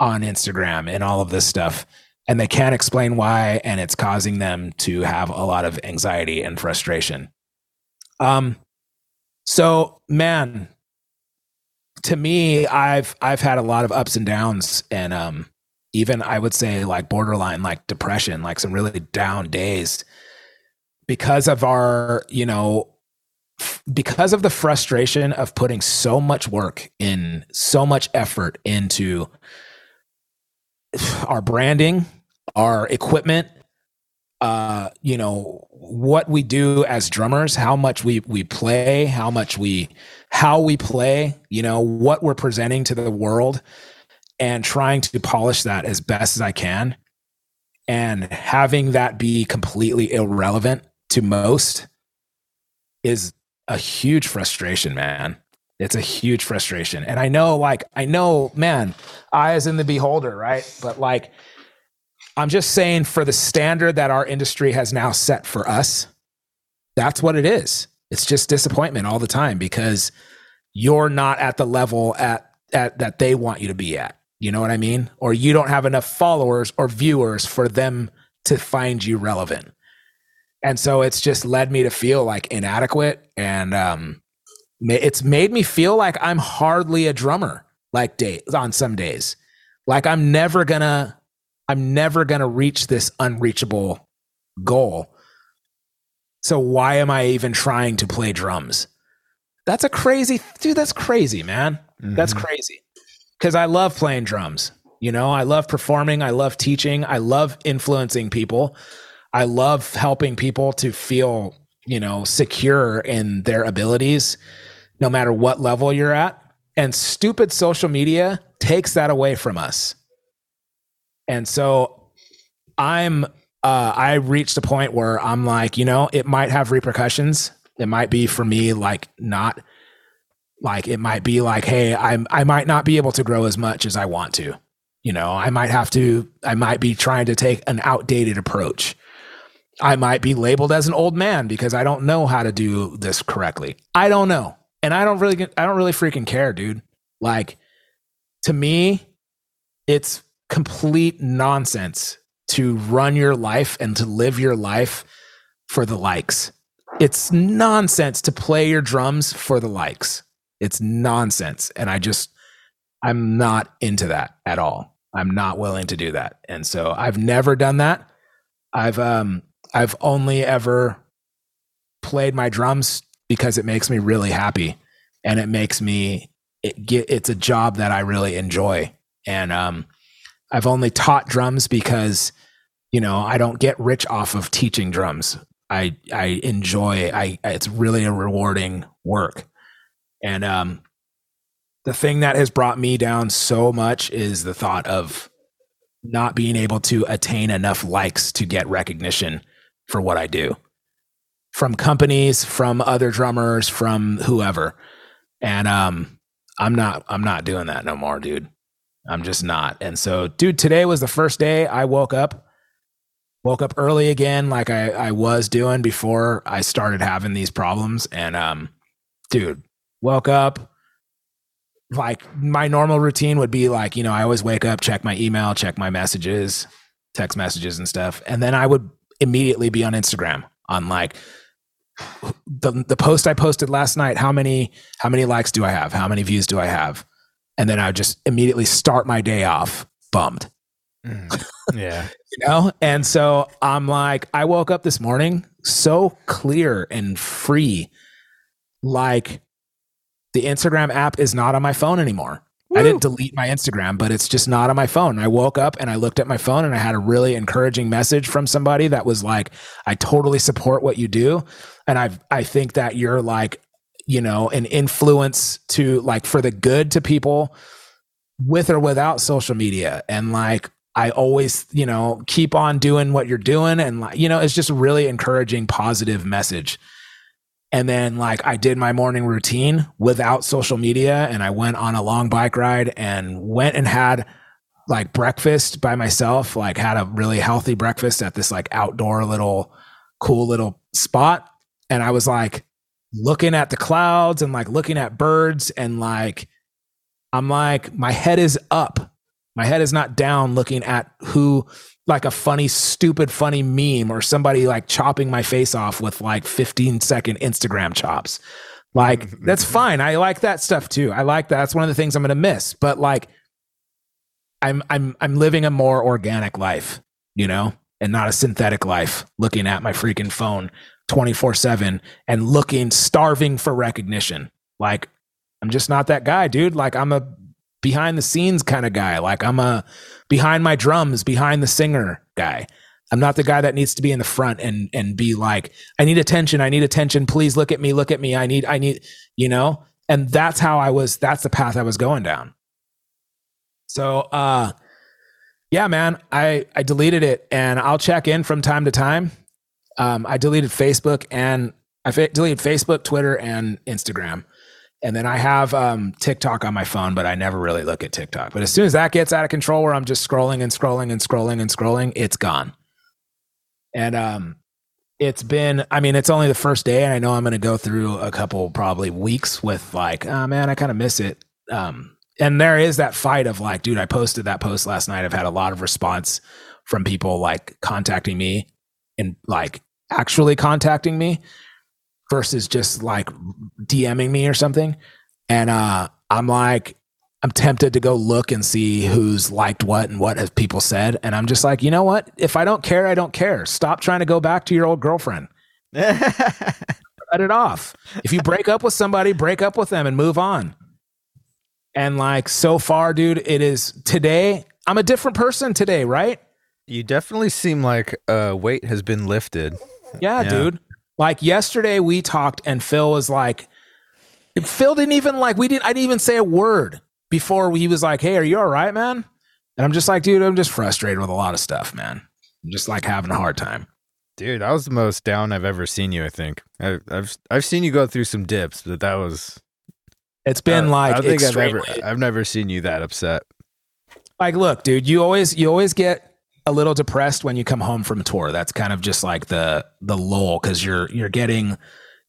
on Instagram and all of this stuff and they can't explain why and it's causing them to have a lot of anxiety and frustration. Um so man to me i've i've had a lot of ups and downs and um even i would say like borderline like depression like some really down days because of our you know because of the frustration of putting so much work in so much effort into our branding our equipment, uh, you know, what we do as drummers, how much we we play, how much we how we play, you know, what we're presenting to the world and trying to polish that as best as I can and having that be completely irrelevant to most is a huge frustration, man. It's a huge frustration. And I know, like, I know, man, eye is in the beholder, right? But like, I'm just saying for the standard that our industry has now set for us, that's what it is. It's just disappointment all the time because you're not at the level at, at that they want you to be at. You know what I mean? Or you don't have enough followers or viewers for them to find you relevant. And so it's just led me to feel like inadequate and um it's made me feel like I'm hardly a drummer like day on some days. Like I'm never gonna I'm never gonna reach this unreachable goal. So why am I even trying to play drums? That's a crazy dude, that's crazy, man. Mm-hmm. That's crazy. Cause I love playing drums. You know, I love performing, I love teaching, I love influencing people. I love helping people to feel, you know, secure in their abilities no matter what level you're at. And stupid social media takes that away from us. And so I'm, uh, I reached a point where I'm like, you know, it might have repercussions. It might be for me, like, not like it might be like, hey, I'm, I might not be able to grow as much as I want to. You know, I might have to, I might be trying to take an outdated approach. I might be labeled as an old man because I don't know how to do this correctly. I don't know and I don't really I don't really freaking care, dude. Like to me, it's complete nonsense to run your life and to live your life for the likes. It's nonsense to play your drums for the likes. It's nonsense. And I just, I'm not into that at all. I'm not willing to do that. And so I've never done that. I've, um, I've only ever played my drums because it makes me really happy and it makes me it get it's a job that I really enjoy. And um I've only taught drums because you know, I don't get rich off of teaching drums. I I enjoy I it's really a rewarding work. And um the thing that has brought me down so much is the thought of not being able to attain enough likes to get recognition for what I do from companies, from other drummers, from whoever. And um I'm not I'm not doing that no more, dude. I'm just not. And so, dude, today was the first day I woke up. Woke up early again like I I was doing before I started having these problems and um dude, woke up like my normal routine would be like, you know, I always wake up, check my email, check my messages, text messages and stuff, and then I would immediately be on Instagram on like the the post I posted last night, how many how many likes do I have? How many views do I have? And then I would just immediately start my day off bummed. Mm, yeah. you know? And so I'm like, I woke up this morning so clear and free. Like the Instagram app is not on my phone anymore. Woo. I didn't delete my Instagram, but it's just not on my phone. I woke up and I looked at my phone and I had a really encouraging message from somebody that was like, I totally support what you do. And I I think that you're like, you know, an influence to like for the good to people with or without social media. And like I always, you know, keep on doing what you're doing. And like, you know, it's just really encouraging, positive message. And then like I did my morning routine without social media and I went on a long bike ride and went and had like breakfast by myself, like had a really healthy breakfast at this like outdoor little cool little spot. And I was like looking at the clouds and like looking at birds and like I'm like my head is up. My head is not down looking at who like a funny, stupid, funny meme or somebody like chopping my face off with like 15 second Instagram chops. Like, that's fine. I like that stuff too. I like that. That's one of the things I'm gonna miss. But like I'm I'm I'm living a more organic life, you know, and not a synthetic life, looking at my freaking phone 24-7 and looking starving for recognition. Like, I'm just not that guy, dude. Like I'm a behind the scenes kind of guy. Like I'm a behind my drums, behind the singer guy. I'm not the guy that needs to be in the front and and be like, I need attention, I need attention, please look at me, look at me. I need I need, you know? And that's how I was that's the path I was going down. So uh yeah, man, I I deleted it and I'll check in from time to time. Um I deleted Facebook and I fa- deleted Facebook, Twitter and Instagram. And then I have um, TikTok on my phone, but I never really look at TikTok. But as soon as that gets out of control, where I'm just scrolling and scrolling and scrolling and scrolling, it's gone. And um, it's been, I mean, it's only the first day, and I know I'm going to go through a couple probably weeks with like, oh man, I kind of miss it. Um, and there is that fight of like, dude, I posted that post last night. I've had a lot of response from people like contacting me and like actually contacting me versus just like DMing me or something. And uh, I'm like, I'm tempted to go look and see who's liked what and what has people said. And I'm just like, you know what? If I don't care, I don't care. Stop trying to go back to your old girlfriend. Cut it off. If you break up with somebody, break up with them and move on. And like so far, dude, it is today. I'm a different person today, right? You definitely seem like uh, weight has been lifted. Yeah, Yeah. dude. Like yesterday we talked and Phil was like Phil didn't even like we didn't I didn't even say a word before he was like, "Hey, are you all right, man?" And I'm just like, "Dude, I'm just frustrated with a lot of stuff, man. I'm just like having a hard time." Dude, that was the most down I've ever seen you. I think I, I've I've seen you go through some dips, but that was. It's been uh, like I think I've extremely ever I've never seen you that upset. like look dude you always you always get a little depressed when you come home from tour. That's kind of just like the the lull because you're you're getting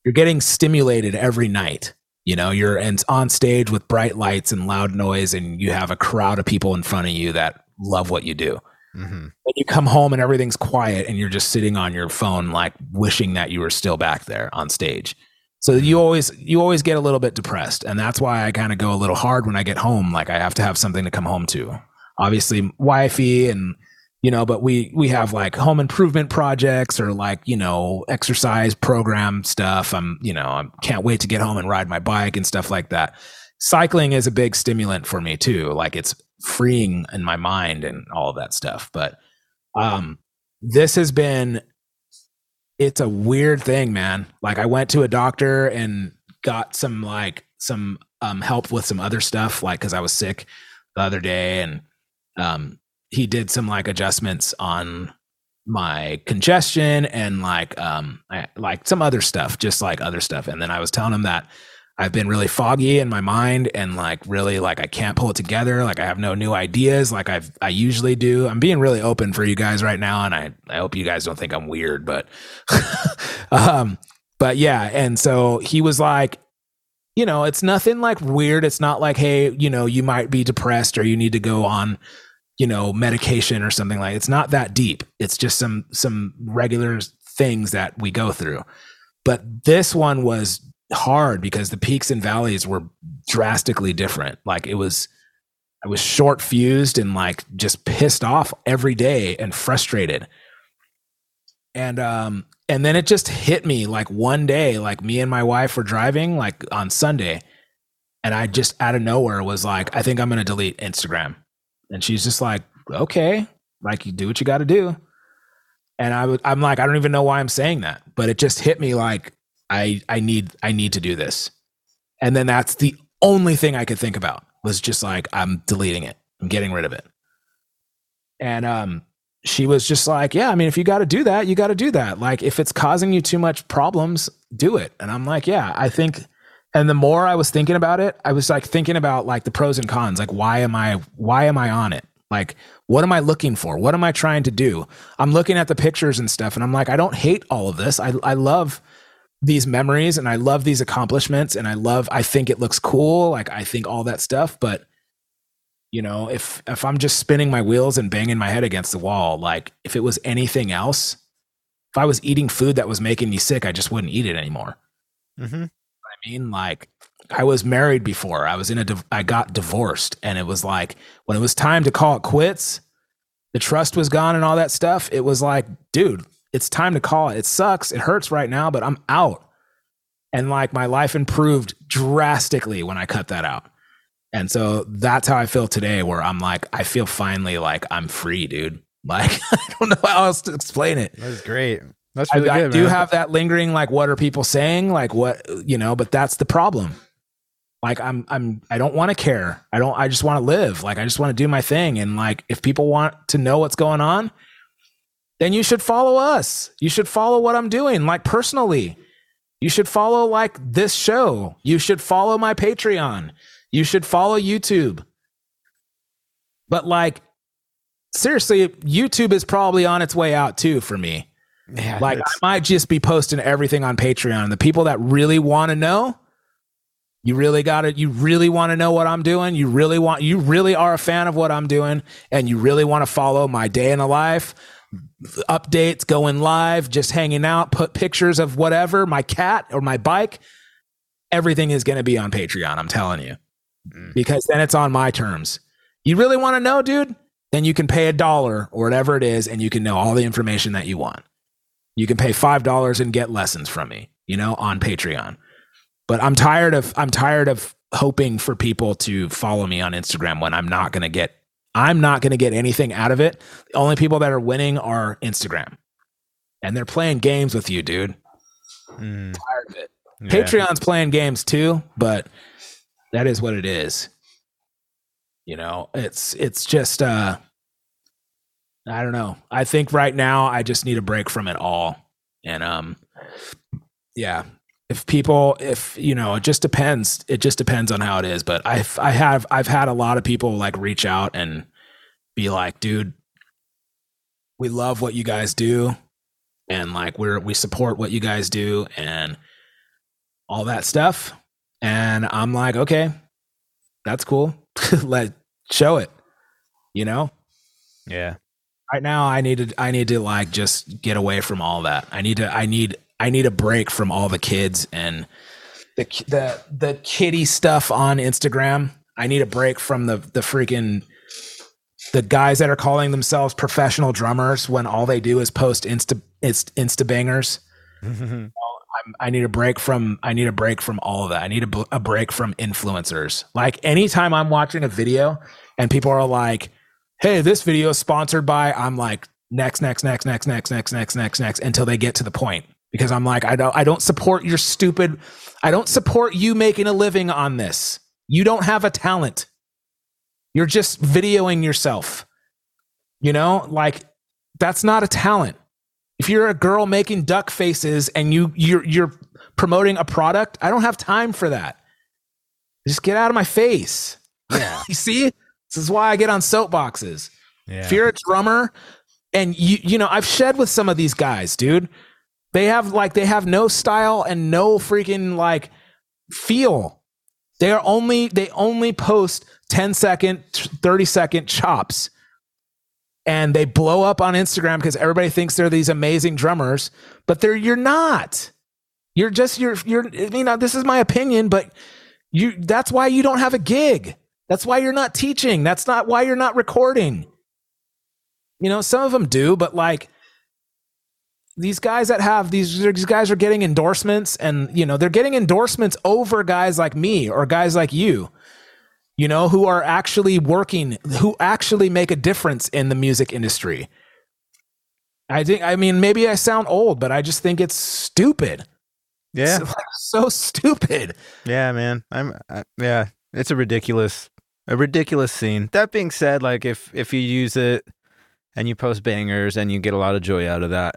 you're getting stimulated every night you know? You're and on stage with bright lights and loud noise and you have a crowd of people in front of you that love what you do. Hmm and you come home and everything's quiet and you're just sitting on your phone like wishing that you were still back there on stage. So you always you always get a little bit depressed and that's why i kind of go a little hard when i get home. Like i have to have something to come home to. Obviously wifey and you know but we we have like home improvement projects or like you know exercise program stuff. I'm you know i can't wait to get home and ride my bike and stuff like that. Cycling is a big stimulant for me too. Like it's freeing in my mind and all of that stuff. But um this has been it's a weird thing man. Like i went to a doctor and got some like some um help with some other stuff like because i was sick the other day and um he did some like adjustments on my congestion and like um I, like some other stuff just like other stuff. And then i was telling him that i've been really foggy in my mind and like really like i can't pull it together. Like i have no new ideas. Like i've i usually do. I'm being really open for you guys right now and i i hope you guys don't think i'm weird but um but yeah. And so he was like you know it's nothing like weird. It's not like hey you know you might be depressed or you need to go on you know medication or something like it's not that deep. It's just some some regular things that we go through. But this one was hard because the peaks and valleys were drastically different. Like it was i was short fused and like just pissed off every day and frustrated. And um and then it just hit me like one day like me and my wife were driving like on sunday. And i just out of nowhere was like i think i'm going to delete instagram and she's just like, okay, like you do what you got to do. And I'm like, I don't even know why I'm saying that, but it just hit me like I, I need, I need to do this. And then that's the only thing I could think about was just like, I'm deleting it. I'm getting rid of it. And, um, she was just like, yeah, I mean, if you got to do that, you got to do that. Like, if it's causing you too much problems, do it. And I'm like, yeah, I think and the more i was thinking about it i was like thinking about like the pros and cons. Like why am i why am i on it? Like what am i looking for? What am i trying to do? I'm looking at the pictures and stuff and i'm like i don't hate all of this. I, I love these memories and i love these accomplishments and i love i think it looks cool. Like i think all that stuff but you know if if i'm just spinning my wheels and banging my head against the wall like if it was anything else if i was eating food that was making me sick i just wouldn't eat it anymore. Hmm I mean, like I was married before. I was in a div- I got divorced and it was like when it was time to call it quits, the trust was gone and all that stuff. It was like, dude, it's time to call it. It sucks. It hurts right now, but I'm out. And like my life improved drastically when I cut that out. And so that's how I feel today where I'm like I feel finally like I'm free, dude. Like I don't know how else to explain it. That's great. That's I, really I good. do man. have that lingering like what are people saying? Like what you know but that's the problem. Like i'm i'm i don't want to care. I don't i just want to live. Like i just want to do my thing. And like if people want to know what's going on then you should follow us. You should follow what i'm doing like personally. You should follow like this show. You should follow my patreon. You should follow youtube. But like seriously youtube is probably on its way out too for me yeah, like I might just be posting everything on Patreon. The people that really want to know, you really got it. You really want to know what I'm doing. You really want. You really are a fan of what I'm doing, and you really want to follow my day in the life updates, going live, just hanging out, put pictures of whatever, my cat or my bike. Everything is going to be on Patreon. I'm telling you, Mm. because then it's on my terms. You really want to know, dude? Then you can pay a dollar or whatever it is, and you can know all the information that you want. You can pay five dollars and get lessons from me, you know, on Patreon. But I'm tired of I'm tired of hoping for people to follow me on Instagram when I'm not gonna get I'm not gonna get anything out of it. The only people that are winning are Instagram. And they're playing games with you, dude. Mm, Tired of it. yeah. Patreon's playing games too, but that is what it is. You know, it's it's just uh I don't know. I think right now I just need a break from it all. And um yeah, if people if you know, it just depends. It just depends on how it is, but I've I have I've had a lot of people like reach out and be like, "Dude, we love what you guys do and like we're we support what you guys do and all that stuff." And I'm like, "Okay, that's cool. Let show it." You know? Yeah. Right now i need to i need to like just get away from all that i need to i need i need a break from all the kids and the the the kitty stuff on instagram i need a break from the the freaking the guys that are calling themselves professional drummers when all they do is post insta insta, insta bangers I need a break from I need a break from all of that. I need a, a break from influencers. Like anytime I'm watching a video and people are like, "Hey, this video is sponsored by," I'm like, "Next, next, next, next, next, next, next, next, next," until they get to the point. Because I'm like, I don't I don't support your stupid. I don't support you making a living on this. You don't have a talent. You're just videoing yourself. You know, like that's not a talent if you're a girl making duck faces and you you're you're promoting a product, I don't have time for that. Just get out of my face. Yeah. You see? This is why I get on soapboxes. Yeah. If you're a drummer and you you know, I've shed with some of these guys, dude. They have like they have no style and no freaking like feel. They are only they only post 10 second, 30 second chops and they blow up on Instagram because everybody thinks they're these amazing drummers, but they're you're not. You're just you're you're I mean uh, this is my opinion, but you that's why you don't have a gig. That's why you're not teaching. That's not why you're not recording. You know, some of them do, but like these guys that have these these guys are getting endorsements and you know, they're getting endorsements over guys like me or guys like you you know, who are actually working, who actually make a difference in the music industry. I think, I mean, maybe I sound old, but I just think it's stupid. yeah. So, so stupid. Yeah, man. I'm I, yeah, it's a ridiculous a ridiculous scene. That being said, like if if you use it and you post bangers and you get a lot of joy out of that,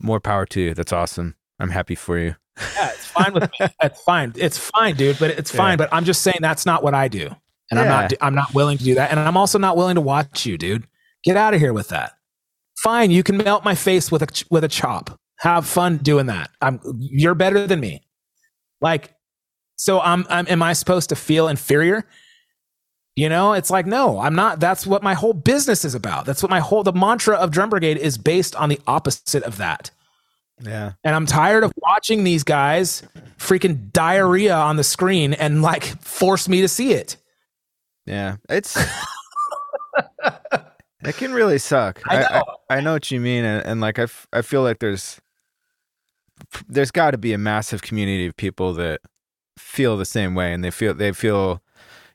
more power to you. That's awesome. I'm happy for you. Yeah, it's fine with me. It's fine. It's fine, dude, but it's Yeah. fine. But I'm just saying that's not what I do. And I'm not, I'm not willing to do that. And I'm also not willing to watch you, dude. Get out of here with that. Fine. You can melt my face with a, with a chop. Have fun doing that. I'm, you're better than me. Like, so I'm, I'm, am I supposed to feel inferior? You know, it's like, no, I'm not. That's what my whole business is about. That's what my whole, the mantra of Drum Brigade is based on the opposite of that. Yeah. And I'm tired of watching these guys freaking diarrhea on the screen and like force me to see it. Yeah. It's it can really suck. I know. I, I know what you mean and, and like I, f- I feel like there's there's got to be a massive community of people that feel the same way and they feel they feel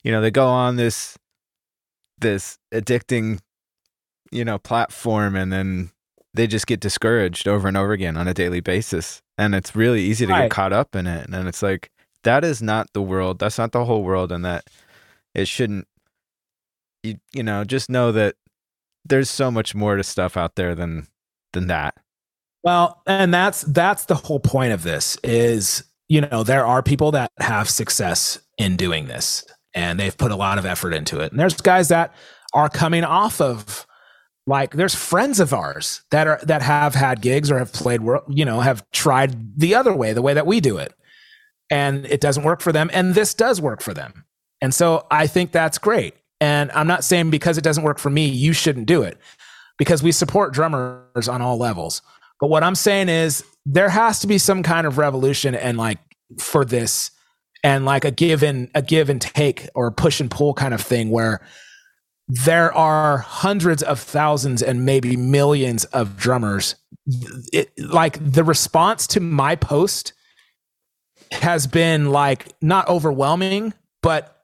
you know they go on this this addicting you know, platform and then they just get discouraged over and over again on a daily basis. And it's really easy to Right. get caught up in it. And it's like, that is not the world. That's not the whole world. And that it shouldn't, you, you know, just know that there's so much more to stuff out there than, than that. Well, and that's that's the whole point of this is, you know, there are people that have success in doing this and they've put a lot of effort into it. And there's guys that are coming off of like there's friends of ours that are that have had gigs or have played you know, have tried the other way, the way that we do it. And it doesn't work for them and this does work for them. And so I think that's great. And I'm not saying because it doesn't work for me, you shouldn't do it because we support drummers on all levels. But what I'm saying is there has to be some kind of revolution and like for this and like a give and a give and take or push and pull kind of thing where there are hundreds of thousands and maybe millions of drummers. It, like the response to my post has been like not overwhelming, but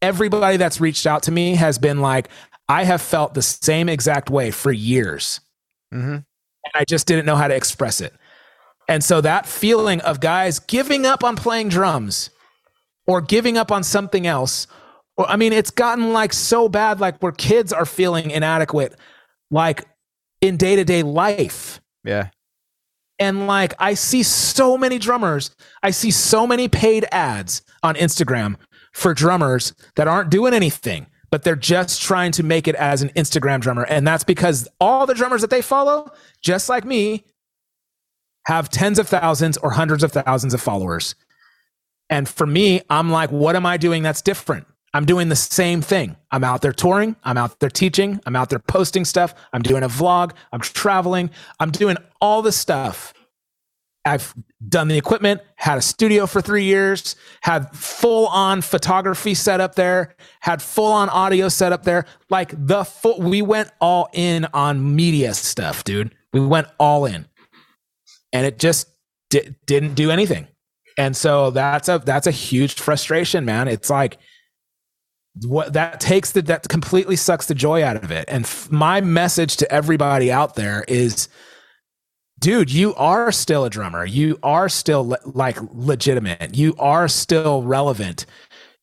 everybody that's reached out to me has been like, I have felt the same exact way for years Mm-hmm. and I just didn't know how to express it. And so that feeling of guys giving up on playing drums or giving up on something else, or I mean, it's gotten like so bad, like where kids are feeling inadequate, like in day to day life. Yeah. And like, I see so many drummers, I see so many paid ads on Instagram for drummers that aren't doing anything, but they're just trying to make it as an Instagram drummer. And that's because all the drummers that they follow, just like me, have tens of thousands or hundreds of thousands of followers. And for me, I'm like, what am I doing that's different? I'm doing the same thing. I'm out there touring. I'm out there teaching. I'm out there posting stuff. I'm doing a vlog. I'm traveling. I'm doing all this stuff. I've done the equipment, had a studio for three years, had full on photography set up there, had full on audio set up there. Like the full, we went all in on media stuff, dude. We went all in and it just di- didn't do anything. And so that's a that's a huge frustration, man. It's like what that takes the that completely sucks the joy out of it. And f- my message to everybody out there is dude, you are still a drummer. You are still le- like legitimate. You are still relevant.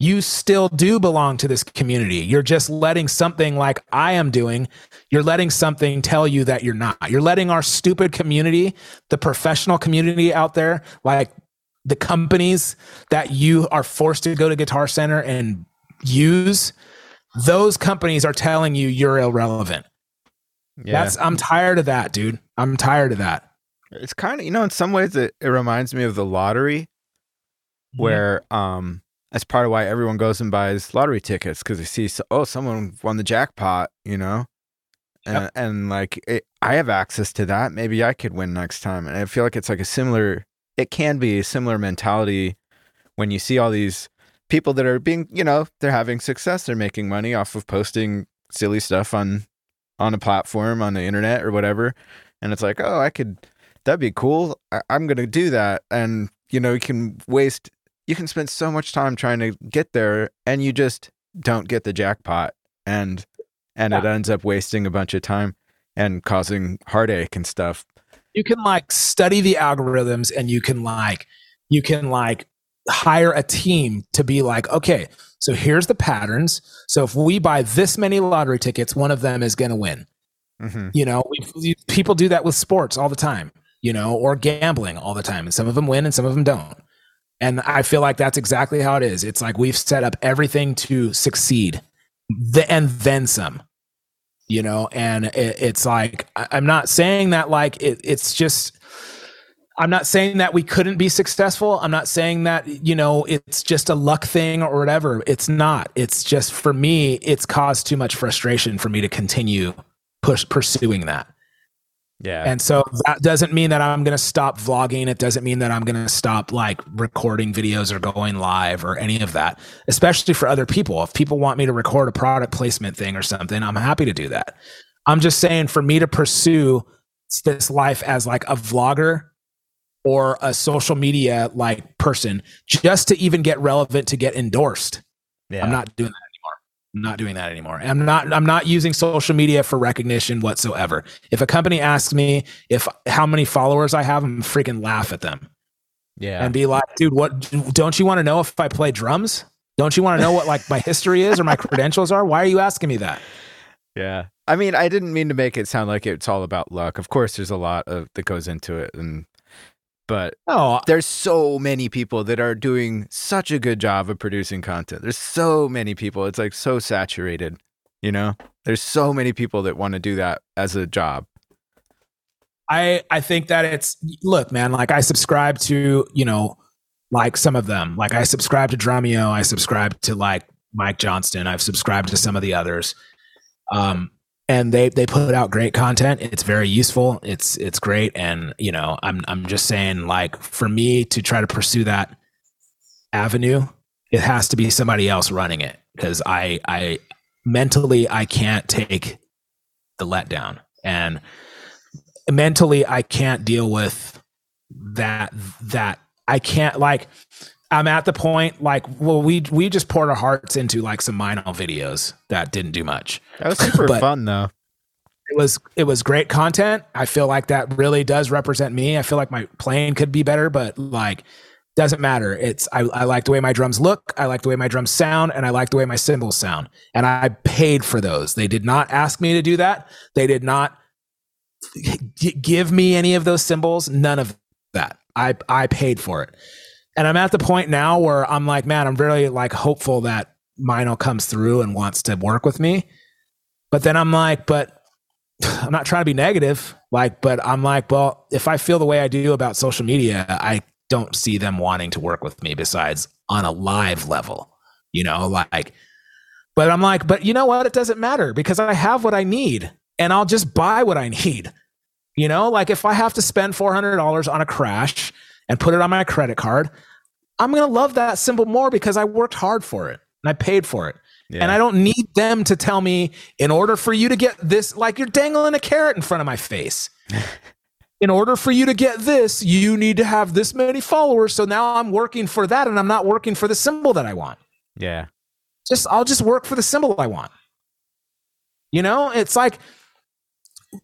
You still do belong to this community. You're just letting something like I am doing, you're letting something tell you that you're not. You're letting our stupid community, the professional community out there, like the companies that you are forced to go to Guitar Center and use, those companies are telling you you're irrelevant. Yeah. That's I'm tired of that, dude. I'm tired of that. it's kind of you know in some ways it, it reminds me of the lottery where um that's part of why everyone goes and buys lottery tickets because they see so, oh someone won the jackpot you know and, Yep. and like it, i have access to that maybe i could win next time and i feel like it's like a similar it can be a similar mentality when you see all these people that are being you know they're having success they're making money off of posting silly stuff on on a platform on the internet or whatever. And it's like oh i could that'd be cool. I, i'm gonna do that. And you know you can waste you can spend so much time trying to get there and you just don't get the jackpot. And and it ends up wasting a bunch of time and causing heartache and stuff you can like study the algorithms and you can like you can like hire a team to be like okay so here's the patterns. So if we buy this many lottery tickets one of them is going to win. Mm-hmm. you know we, people do that with sports all the time you know or gambling all the time and some of them win and some of them don't. And i feel like that's exactly how it is. It's like we've set up everything to succeed the, and then some you know and it, it's like i'm not saying that like it, it's just i'm not saying that we couldn't be successful. I'm not saying that you know it's just a luck thing or whatever. It's not. It's just for me it's caused too much frustration for me to continue push pursuing that yeah and so that doesn't mean that I'm going to stop vlogging. It doesn't mean that I'm going to stop like recording videos or going live or any of that, especially for other people. If people want me to record a product placement thing or something, I'm happy to do that. I'm just saying for me to pursue this life as like a vlogger or a social media like person just to even get relevant to get endorsed. yeah I'm not doing that. Not doing that anymore. I'm not I'm not using social media for recognition whatsoever. If a company asks me if how many followers I have, I'm freaking laugh at them Yeah. and be like, dude, what don't you want to know if I play drums? Don't you want to know what like my history is or my credentials are? Why are you asking me that? Yeah. I mean, I didn't mean to make it sound like it's all about luck. Of course, there's a lot of that goes into it, and but Oh, there's so many people that are doing such a good job of producing content. There's so many people. It's like so saturated. You know, there's so many people that want to do that as a job. I I think that it's look, man, like I subscribe to, you know, like some of them. Like I subscribe to Drumeo, I subscribe to like Mike Johnston, I've subscribed to some of the others. Um and they they put out great content. It's very useful. It's it's great and, you know, I'm I'm just saying like for me to try to pursue that avenue, it has to be somebody else running it because I I mentally I can't take the letdown. And mentally I can't deal with that that I can't like I'm at the point like well we we just poured our hearts into like some minor videos that didn't do much. That was super fun, though. It was it was great content. I feel like that really does represent me. I feel like my playing could be better, but like doesn't matter. It's I, I like the way my drums look, I like the way my drums sound, and I like the way my cymbals sound. And I paid for those. They did not ask me to do that. They did not give me any of those cymbals. None of that. I I paid for it. And I'm at the point now where I'm like, man, I'm really like hopeful that Meinl comes through and wants to work with me. But then I'm like, but I'm not trying to be negative. Like, but I'm like, well, if I feel the way I do about social media, I don't see them wanting to work with me besides on a live level, you know, like, but I'm like, but you know what? It doesn't matter because I have what I need and I'll just buy what I need. You know, like if I have to spend $400 on a crash and put it on my credit card, I'm going to love that cymbal more because I worked hard for it and I paid for it. Yeah. And I don't need them to tell me in order for you to get this, like you're dangling a carrot in front of my face. in order for you to get this, you need to have this many followers. So now I'm working for that and I'm not working for the cymbal that I want. yeah. Just I'll just work for the cymbal I want. You know, it's like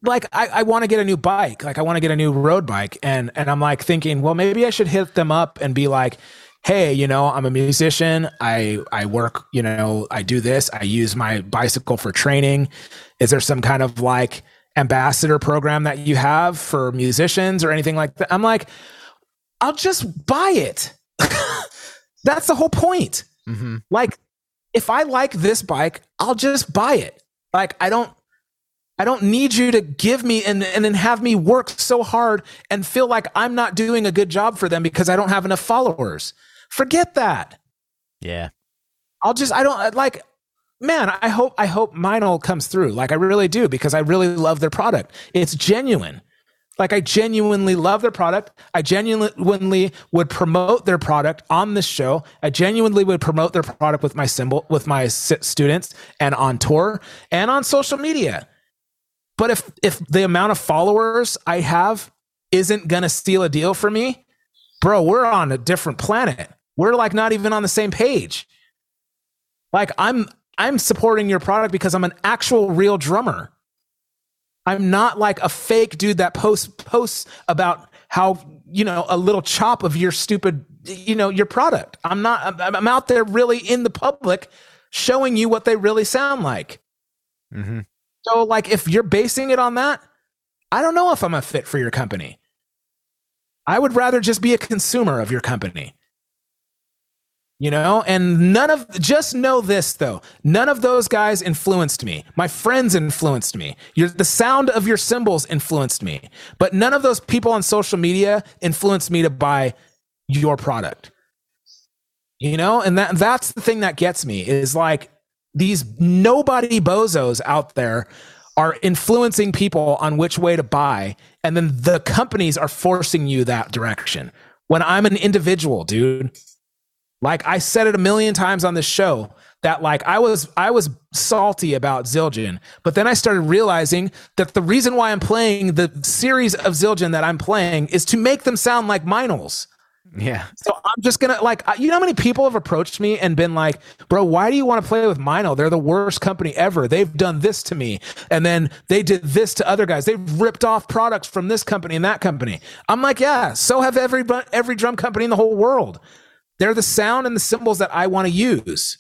like I, I want to get a new bike. Like I want to get a new road bike. And and I'm like thinking, well, maybe I should hit them up and be like, hey, you know, I'm a musician. I I work, you know, I do this. I use my bicycle for training. Is there some kind of like ambassador program that you have for musicians or anything like that? I'm like, I'll just buy it. That's the whole point. hmm Like, if I like this bike, I'll just buy it. Like, I don't. I don't need you to give me and, and then have me work so hard and feel like I'm not doing a good job for them because I don't have enough followers. Forget that. Yeah. I'll just I don't like man, I hope I hope Meinl comes through. Like I really do because I really love their product. It's genuine. Like I genuinely love their product. I genuinely would promote their product on this show. I genuinely would promote their product with my cymbal with my students and on tour and on social media. But if if the amount of followers I have isn't going to steal a deal for me, bro, we're on a different planet. We're like not even on the same page. Like I'm I'm supporting your product because I'm an actual real drummer. I'm not like a fake dude that posts posts about how, you know, a little chop of your stupid, you know, your product. I'm not I'm, I'm out there really in the public showing you what they really sound like. hmm So like if you're basing it on that, I don't know if I'm a fit for your company. I would rather just be a consumer of your company. You know, and none of just know this though. None of those guys influenced me. My friends influenced me. Your the sound of your cymbals influenced me. But none of those people on social media influenced me to buy your product. You know, and that that's the thing that gets me is like these nobody bozos out there are influencing people on which way to buy and then the companies are forcing you that direction. When i'm an individual dude like i said it a million times on this show that like i was i was salty about zildjian but then i started realizing that the reason why i'm playing the series of zildjian that i'm playing is to make them sound like Meinls Yeah. So I'm just gonna like, you know how many people have approached me and been like, "Bro, why do you want to play with Meinl? They're the worst company ever. They've done this to me, and then they did this to other guys. They've ripped off products from this company and that company." I'm like, "Yeah, so have every every drum company in the whole world. They're the sound and the cymbals that I want to use.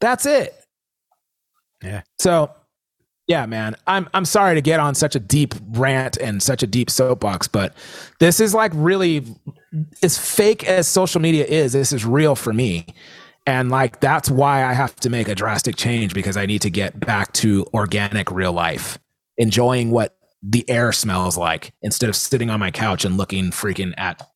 That's it." Yeah. So, yeah, man, I'm I'm sorry to get on such a deep rant and such a deep soapbox, but this is like really as fake as social media is. This is real for me, and like that's why I have to make a drastic change because I need to get back to organic real life, enjoying what the air smells like instead of sitting on my couch and looking freaking at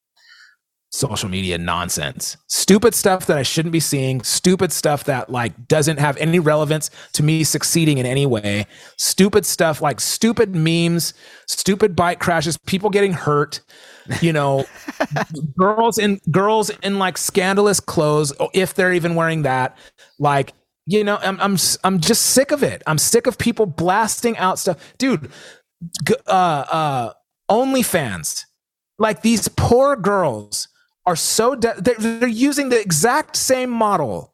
social media nonsense. Stupid stuff that I shouldn't be seeing, stupid stuff that like doesn't have any relevance to me succeeding in any way. Stupid stuff like stupid memes, stupid bike crashes, people getting hurt, you know, girls in girls in like scandalous clothes if they're even wearing that. Like you know, I'm I'm I'm just sick of it. I'm sick of people blasting out stuff, dude. g- Uh, uh, OnlyFans, like these poor girls are so de- they're, using the exact same model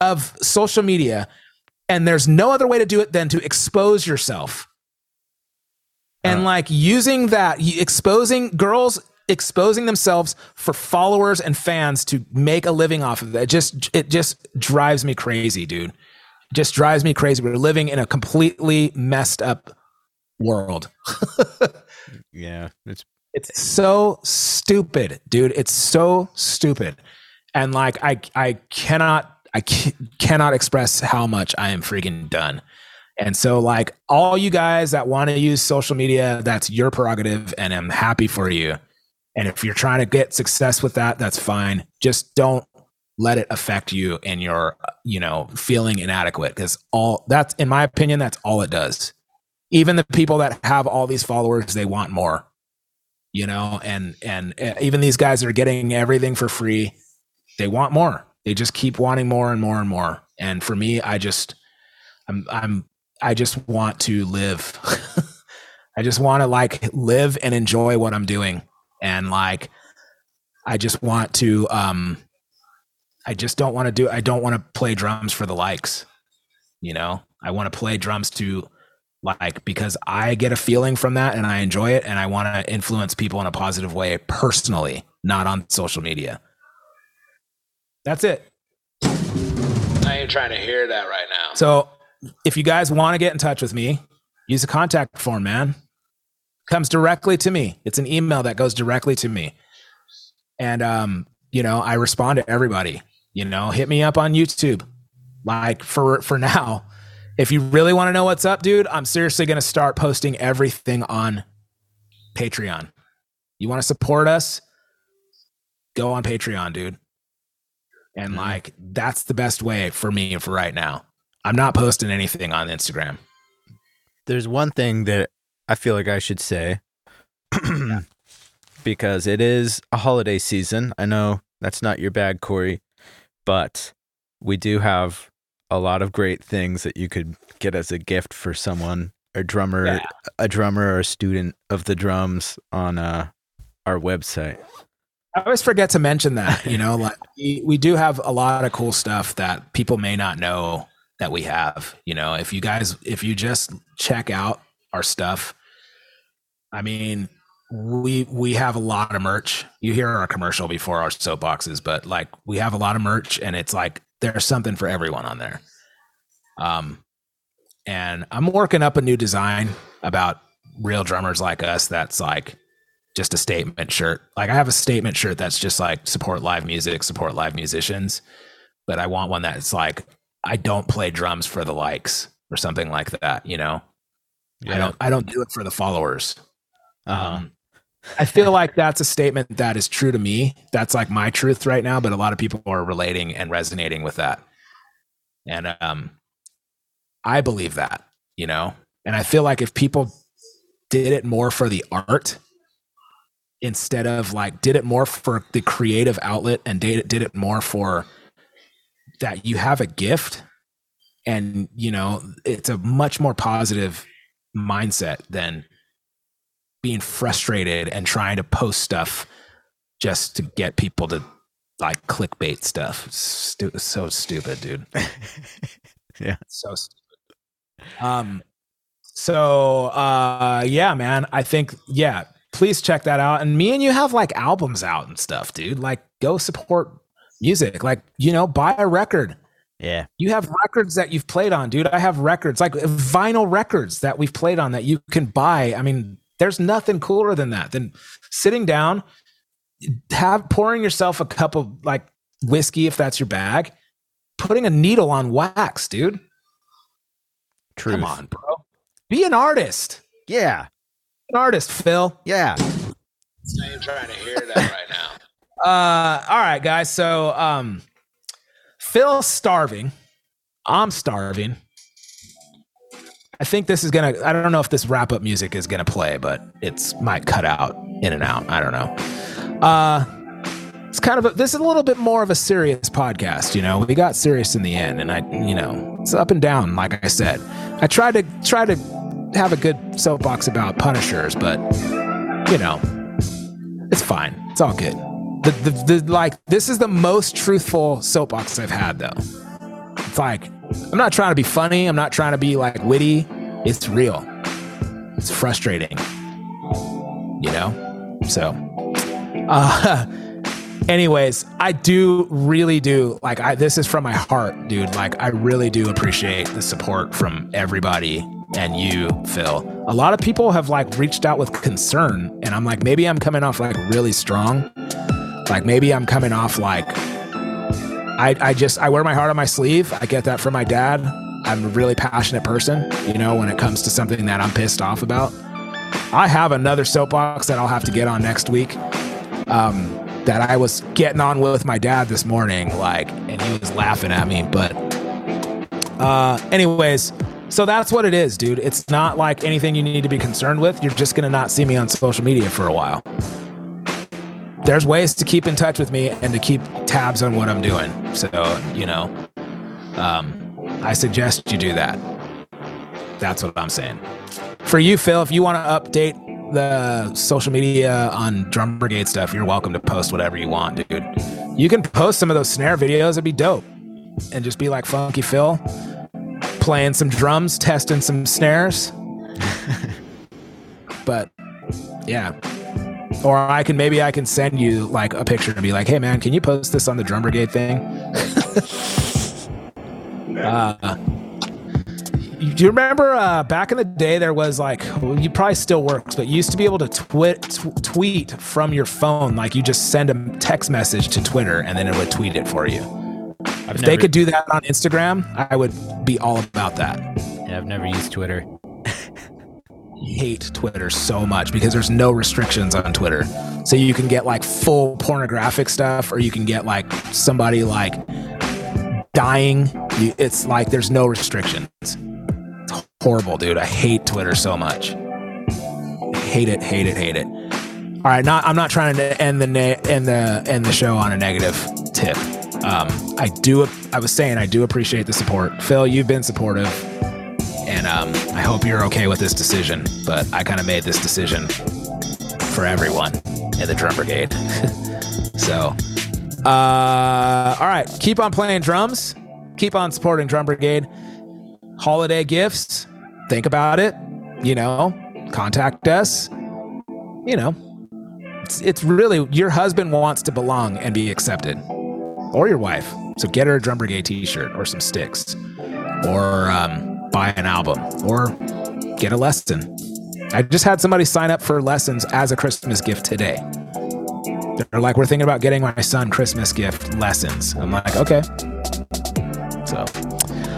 of social media, and there's no other way to do it than to expose yourself. And Uh. like using that, exposing girls exposing themselves for followers and fans to make a living off of that. It just it just drives me crazy, dude. It just drives me crazy. We're living in a completely messed up world. Yeah. It's It's so stupid, dude. It's so stupid. And like I I cannot I ca- cannot express how much I am freaking done. And so like all you guys that want to use social media, that's your prerogative and I'm happy for you. And if you're trying to get success with that, that's fine. Just don't let it affect you and your you know feeling inadequate because all that's in my opinion that's all it does even the people that have all these followers they want more you know and and even these guys that are getting everything for free they want more. They just keep wanting more and more and more. And for me i just i'm i'm i just want to live. I just want to like live and enjoy what i'm doing. And like i just want to um i just don't want to do i don't want to play drums for the likes you know? I want to play drums to like because I get a feeling from that and I enjoy it and I want to influence people in a positive way personally, not on social media. That's it. I ain't trying to hear that right now. So, if you guys want to get in touch with me, use a contact form, man. Comes directly to me. It's an email that goes directly to me. And um, you know, I respond to everybody. You know, hit me up on YouTube. Like for for now, if you really want to know what's up, dude, I'm seriously going to start posting everything on Patreon. You want to support us? Go on Patreon, dude. And Mhm. like, that's the best way for me for right now. I'm not posting anything on Instagram. there's one thing that I feel like I should say because it is a holiday season. I know that's not your bag, Korey, but we do have a lot of great things that you could get as a gift for someone, a drummer, Yeah. a drummer or a student of the drums on uh, our website. I always forget to mention that, you know, like we, we do have a lot of cool stuff that people may not know that we have. You know, if you guys, if you just check out our stuff, I mean, we we have a lot of merch. You hear our commercial before our soapboxes, but like we have a lot of merch, and it's like there's something for everyone on there. Um, and I'm working up a new design about real drummers like us. That's like just a statement shirt. Like I have a statement shirt that's just like support live music, support live musicians. But I want one that's like I don't play drums for the likes or something like that, you know? I don't I don't do it for the followers. Uh-huh. Um I feel like that's a statement that is true to me. That's like my truth right now, but a lot of people are relating and resonating with that. And um I believe that, you know? And I feel like if people did it more for the art instead of like did it more for the creative outlet and did it, did it more for that you have a gift and you know it's a much more positive mindset than being frustrated and trying to post stuff just to get people to like clickbait stuff. Stu- so stupid, dude. Yeah. So stupid. Um so uh yeah, man, I think yeah, please check that out. And me and you have like albums out and stuff, dude. Like go support music. Like, you know, buy a record. Yeah. You have records that you've played on, dude. I have records, like vinyl records that we've played on that you can buy. I mean, there's nothing cooler than that than sitting down, have pouring yourself a cup of like whiskey if that's your bag, putting a needle on wax, dude. Truth. Come on, bro. Be an artist. Yeah. An artist, Phil. Yeah. I am trying to hear that right now. Uh, all right, guys. So, um, Phil's starving. I'm starving. I think this is gonna. I don't know if this wrap up music is gonna play, but it's might cut out in and out. I don't know. Uh, it's kind of a, this is a little bit more of a serious podcast. You know, we got serious in the end, and I, you know, it's up and down. Like I said, I tried to try to have a good soapbox about Punishers, but you know, it's fine. It's all good. The, the, the like this is the most truthful soapbox I've had though. It's like I'm not trying to be funny. I'm not trying to be like witty. It's real. It's frustrating. You know? So uh anyways, I do really do like I this is from my heart, dude. Like I really do appreciate the support from everybody and you, Phil. A lot of people have like reached out with concern and I'm like maybe I'm coming off like really strong. Like maybe I'm coming off like I I just I wear my heart on my sleeve. I get that from my dad. I'm a really passionate person, you know, when it comes to something that I'm pissed off about. I have another soapbox that I'll have to get on next week. Um, that I was getting on with my dad this morning, like, and he was laughing at me. But, uh, anyways, so that's what it is, dude. It's not like anything you need to be concerned with. You're just gonna not see me on social media for a while. There's ways to keep in touch with me and to keep tabs on what I'm doing. So, you know, um, I suggest you do that. That's what I'm saying. For you, Phil, if you want to update the social media on Drum Brigade stuff, you're welcome to post whatever you want, dude. You can post some of those snare videos, it'd be dope. And just be like Funky Phil, playing some drums, testing some snares. but yeah. Or I can maybe I can send you like a picture and be like, hey man, can you post this on the Drum Brigade thing? uh, do you remember uh, back in the day there was like well, you probably still works but you used to be able to twit, tw- tweet from your phone like you just send a text message to twitter and then it would tweet it for you I've if never, they could do that on instagram i would be all about that Yeah, I've never used Twitter. Hate twitter so much because there's no restrictions on twitter so you can get like full pornographic stuff or you can get like somebody like dying it's like there's no restrictions horrible, dude. I hate Twitter so much. Hate it, hate it, hate it. All right, not I'm not trying to end the na- end the end the show on a negative tip. Um, I do. I was saying I do appreciate the support, Phil. You've been supportive, and um, I hope you're okay with this decision. But I kind of made this decision for everyone in the drum brigade. so, uh, all right, keep on playing drums. Keep on supporting Drum Brigade holiday gifts, think about it. You know, contact us. You know, it's, it's really your husband wants to belong and be accepted, or your wife. So get her a Drum Brigade T-shirt or some sticks, or um, buy an album, or get a lesson. I just had somebody sign up for lessons as a Christmas gift today. They're like, we're thinking about getting my son Christmas gift lessons. I'm like, okay. So.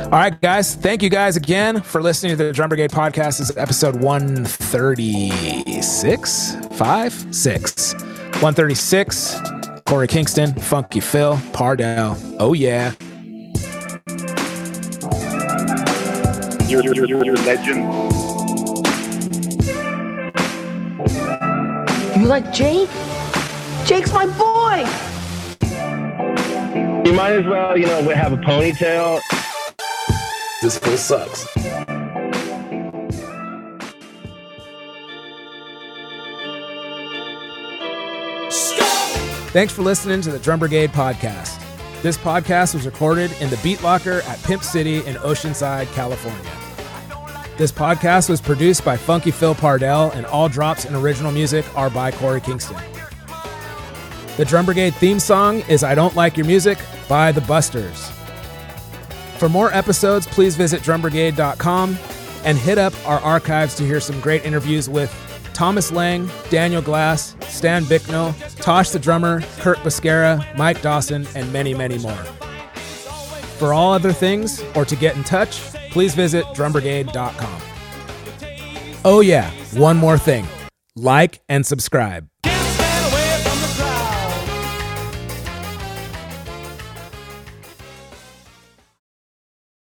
All right, guys. Thank you guys again for listening to the Drum Brigade podcast. This is episode 136, 5, 6. 136. Korey Kingston, Funky Phil, Pardell. Oh, yeah. You're, you're, you're, you're a legend. You like Jake? Jake's my boy! You might as well, you know, have a ponytail. This fool sucks. Thanks for listening to the Drum Brigade podcast. This podcast was recorded in the Beat Locker at Pimp City in Oceanside, California. This podcast was produced by Funky Phil Pardell, and all drops and original music are by Korey Kingston. The Drum Brigade theme song is I Don't Like Your Music by The Busters. For more episodes, please visit drumbrigade.com and hit up our archives to hear some great interviews with Thomas Lang, Daniel Glass, Stan Bicknell, Tosh the drummer, Kurt Bisquera, Mike Dawson, and many, many more. For all other things or to get in touch, please visit drumbrigade.com. Oh, yeah, one more thing like and subscribe.